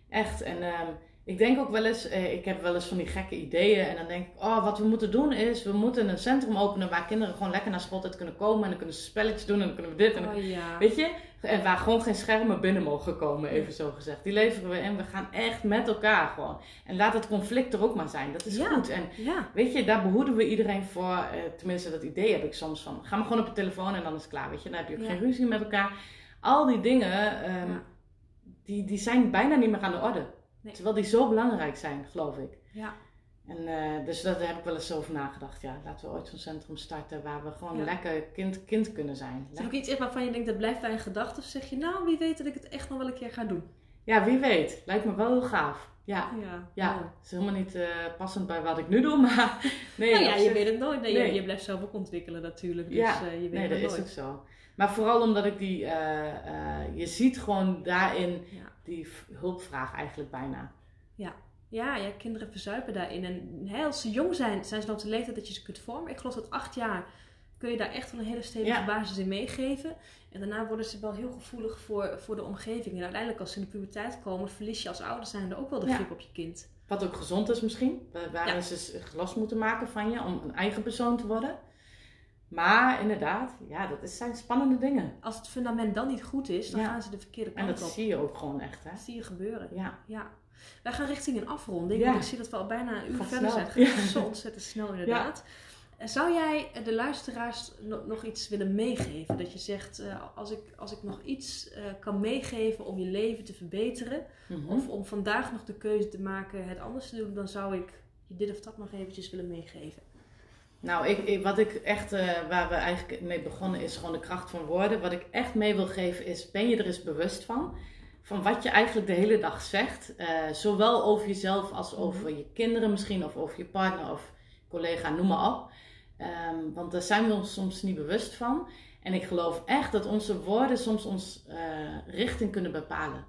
Echt. En um, ik denk ook wel eens, eh, ik heb wel eens van die gekke ideeën. En dan denk ik, oh, wat we moeten doen is, we moeten een centrum openen waar kinderen gewoon lekker naar schooltijd kunnen komen. En dan kunnen ze spelletjes doen en dan kunnen we dit. En dan, oh, ja. Weet je? En waar gewoon geen schermen binnen mogen komen, even zo gezegd. Die leveren we in. We gaan echt met elkaar gewoon. En laat het conflict er ook maar zijn. Dat is goed. En ja. weet je, daar behoeden we iedereen voor. Eh, tenminste, dat idee heb ik soms van. Ga maar gewoon op je telefoon en dan is het klaar. Weet je, dan heb je ook geen ruzie met elkaar. Al die dingen, um, die, die zijn bijna niet meer aan de orde. Terwijl die zo belangrijk zijn, geloof ik. Ja. En uh, dus daar heb ik wel eens over nagedacht. Ja, laten we ooit zo'n centrum starten waar we gewoon lekker kind, kind kunnen zijn. Is er ook iets waarvan je denkt, dat blijft bij een gedachte? Of zeg je, nou, wie weet dat ik het echt nog wel een keer ga doen? Ja, wie weet. Lijkt me wel heel gaaf. Ja, ja, ja. het is helemaal niet uh, passend bij wat ik nu doe, [laughs] maar... Nee, nou ja, je weet het nooit. Nee, Je, blijft zelf ook ontwikkelen natuurlijk. Dus, ja, uh, je weet nee, dat nooit. is ook zo. Maar vooral omdat ik die... je ziet gewoon daarin die hulpvraag eigenlijk bijna. Ja. Ja, ja, kinderen verzuipen daarin. En hè, als ze jong zijn, zijn ze nog op de leeftijd dat je ze kunt vormen. Ik geloof dat acht jaar kun je daar echt wel een hele stevige Ja. basis in meegeven. En daarna worden ze wel heel gevoelig voor, voor de omgeving. En uiteindelijk als ze in de puberteit komen, verlies je als ouder zijn ook wel de Ja. grip op je kind. Wat ook gezond is misschien. wa- Waarin Ja. ze glas moeten maken van je om een eigen persoon te worden. Maar inderdaad, ja, dat zijn spannende dingen. Als het fundament dan niet goed is, dan gaan ze de verkeerde En kant dat op. zie je ook gewoon echt, hè? Dat zie je gebeuren. Ja. Ja. Wij gaan richting een afronding. Ik zie dat we al bijna een uur Gaat verder snel. zijn. Het gaat [laughs] zo ontzettend snel inderdaad. Zou jij de luisteraars no- nog iets willen meegeven? Dat je zegt, eh, als, ik, als ik nog iets eh, kan meegeven om je leven te verbeteren... Mhm. of om vandaag nog de keuze te maken het anders te doen... dan zou ik je dit of dat nog eventjes willen meegeven. Nou, ik, ik- wat ik echt, eh, waar we eigenlijk mee begonnen, is gewoon de kracht van woorden. Wat ik echt mee wil geven is, ben je er eens bewust van? Van wat je eigenlijk de hele dag zegt. zowel over jezelf als over je kinderen misschien, of over je partner of collega, noem maar op. Ehm, want daar zijn we ons soms niet bewust van. En ik geloof echt dat onze woorden soms ons eh, richting kunnen bepalen.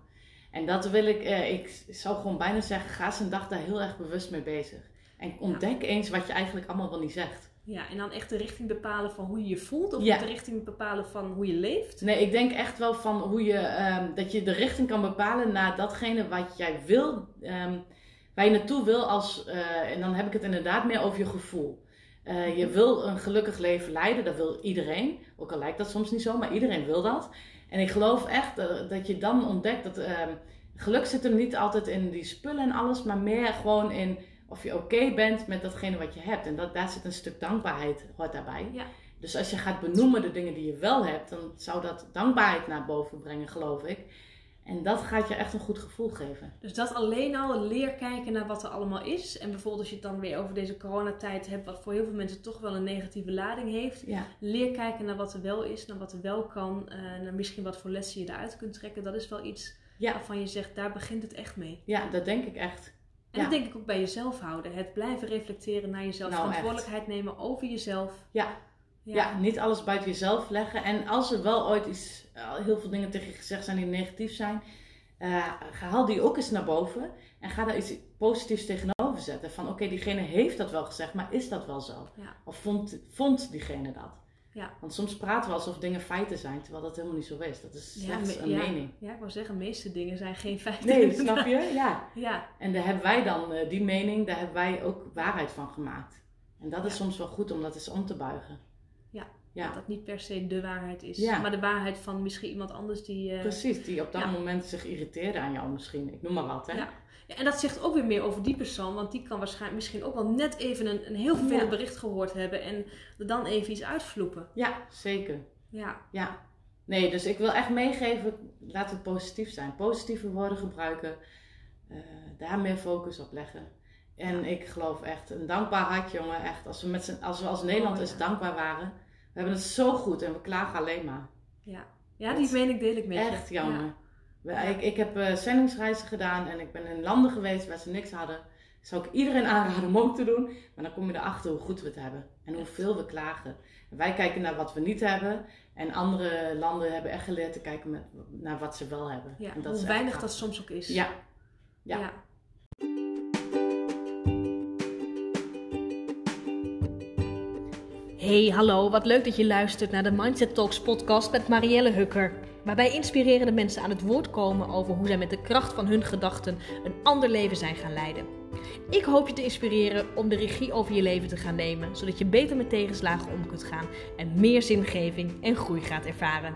En dat wil ik, eh, ik zou gewoon bijna zeggen, ga eens een dag daar heel erg bewust mee bezig. En ontdek eens wat je eigenlijk allemaal wel niet zegt. Ja, en dan echt de richting bepalen van hoe je je voelt... of Ja. de richting bepalen van hoe je leeft. Nee, ik denk echt wel van hoe je, ehm, dat je de richting kan bepalen naar datgene wat jij wil, ehm, waar je naartoe wil als, eh, en dan heb ik het inderdaad meer over je gevoel. Eh, je wil een gelukkig leven leiden, dat wil iedereen. Ook al lijkt dat soms niet zo, maar iedereen wil dat. En ik geloof echt dat je dan ontdekt dat ehm, geluk zit hem niet altijd in die spullen en alles, maar meer gewoon in of je oké bent met datgene wat je hebt. En dat, daar zit een stuk dankbaarheid, hoort daarbij. Ja. Dus als je gaat benoemen de dingen die je wel hebt, dan zou dat dankbaarheid naar boven brengen, geloof ik. En dat gaat je echt een goed gevoel geven. Dus dat alleen al, leer kijken naar wat er allemaal is. En bijvoorbeeld als je het dan weer over deze coronatijd hebt, wat voor heel veel mensen toch wel een negatieve lading heeft. Ja, Leer kijken naar wat er wel is, naar wat er wel kan. eh naar misschien wat voor lessen je eruit kunt trekken. Dat is wel iets Ja. waarvan je zegt, daar begint het echt mee. ja dat denk ik echt. En Ja. dat denk ik ook bij jezelf houden. Het blijven reflecteren naar jezelf. Nou, verantwoordelijkheid nemen over jezelf. Ja. Ja. niet alles buiten jezelf leggen. En als er wel ooit iets, eh, heel veel dingen tegen je gezegd zijn die negatief zijn, eh, haal die ook eens naar boven. En ga daar iets positiefs tegenover zetten. Van oké, diegene heeft dat wel gezegd, maar is dat wel zo? Ja. Of vond, vond diegene dat? Ja. Want soms praten we alsof dingen feiten zijn, terwijl dat helemaal niet zo is. Dat is slechts me- een mening. Ja, ik wou zeggen, de meeste dingen zijn geen [laughs] feiten. Nee, snap je? Ja. Ja, En daar hebben wij dan, eh, die mening, daar hebben wij ook waarheid van gemaakt. En dat is soms wel goed om dat eens om te buigen. Ja. Dat dat niet per se de waarheid is. Ja. Maar de waarheid van misschien iemand anders die... eh, precies. Die op dat Ja. moment zich irriteerde aan jou misschien. Ik noem maar wat, hè? Ja. Ja, en dat zegt ook weer meer over die persoon, want die kan waarschijnlijk misschien ook wel net even een, een heel vervelend bericht gehoord hebben en er dan even iets uitvloepen. Ja, zeker. Ja, Ja. Nee, dus ik wil echt meegeven, laat het positief zijn. Positieve woorden gebruiken. eh, daar meer focus op leggen. En ik geloof echt, een dankbaar hart, jongen. Echt, als we, met als, we als Nederland Oh, eens ja. dankbaar waren. We hebben het zo goed en we klagen alleen maar. ja. ja die mening deel ik met je. Echt jammer. Ja. Ik, ik heb eh zendingsreizen gedaan en ik ben in landen geweest waar ze niks hadden. Zou ik iedereen [laughs] aanraden om ook te doen. Maar dan kom je erachter hoe goed we het hebben. En hoeveel we klagen. En wij kijken naar wat we niet hebben. En andere landen hebben echt geleerd te kijken met, naar wat ze wel hebben. Ja, en dat hoe weinig dat soms ook is. Ja. Ja. ja. Hey, hallo. Wat leuk dat je luistert naar de Mindset Talks podcast met Marielle Hukker. Waarbij inspirerende mensen aan het woord komen over hoe zij met de kracht van hun gedachten een ander leven zijn gaan leiden. Ik hoop je te inspireren om de regie over je leven te gaan nemen, zodat je beter met tegenslagen om kunt gaan en meer zingeving en groei gaat ervaren.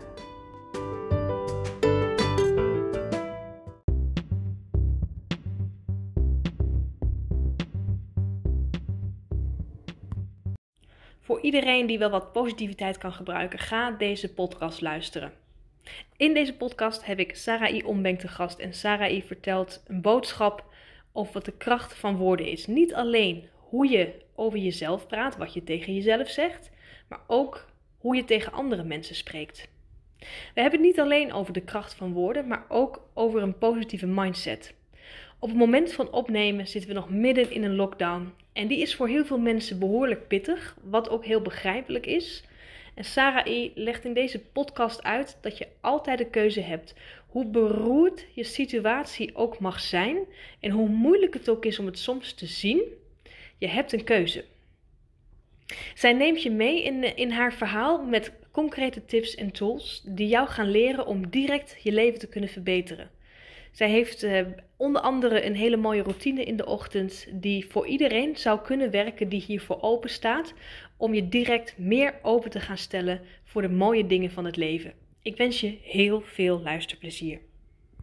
Iedereen die wel wat positiviteit kan gebruiken, ga deze podcast luisteren. In deze podcast heb ik Sarai Ombenk te gast en Sarai vertelt een boodschap over wat de kracht van woorden is. Niet alleen hoe je over jezelf praat, wat je tegen jezelf zegt, maar ook hoe je tegen andere mensen spreekt. We hebben het niet alleen over de kracht van woorden, maar ook over een positieve mindset. Op het moment van opnemen zitten we nog midden in een lockdown. En die is voor heel veel mensen behoorlijk pittig, wat ook heel begrijpelijk is. En Sarah E. legt in deze podcast uit dat je altijd de keuze hebt. Hoe beroerd je situatie ook mag zijn en hoe moeilijk het ook is om het soms te zien, je hebt een keuze. Zij neemt je mee in, in haar verhaal met concrete tips en tools die jou gaan leren om direct je leven te kunnen verbeteren. Zij heeft uh, onder andere een hele mooie routine in de ochtend die voor iedereen zou kunnen werken die hiervoor open staat om je direct meer open te gaan stellen voor de mooie dingen van het leven. Ik wens je heel veel luisterplezier.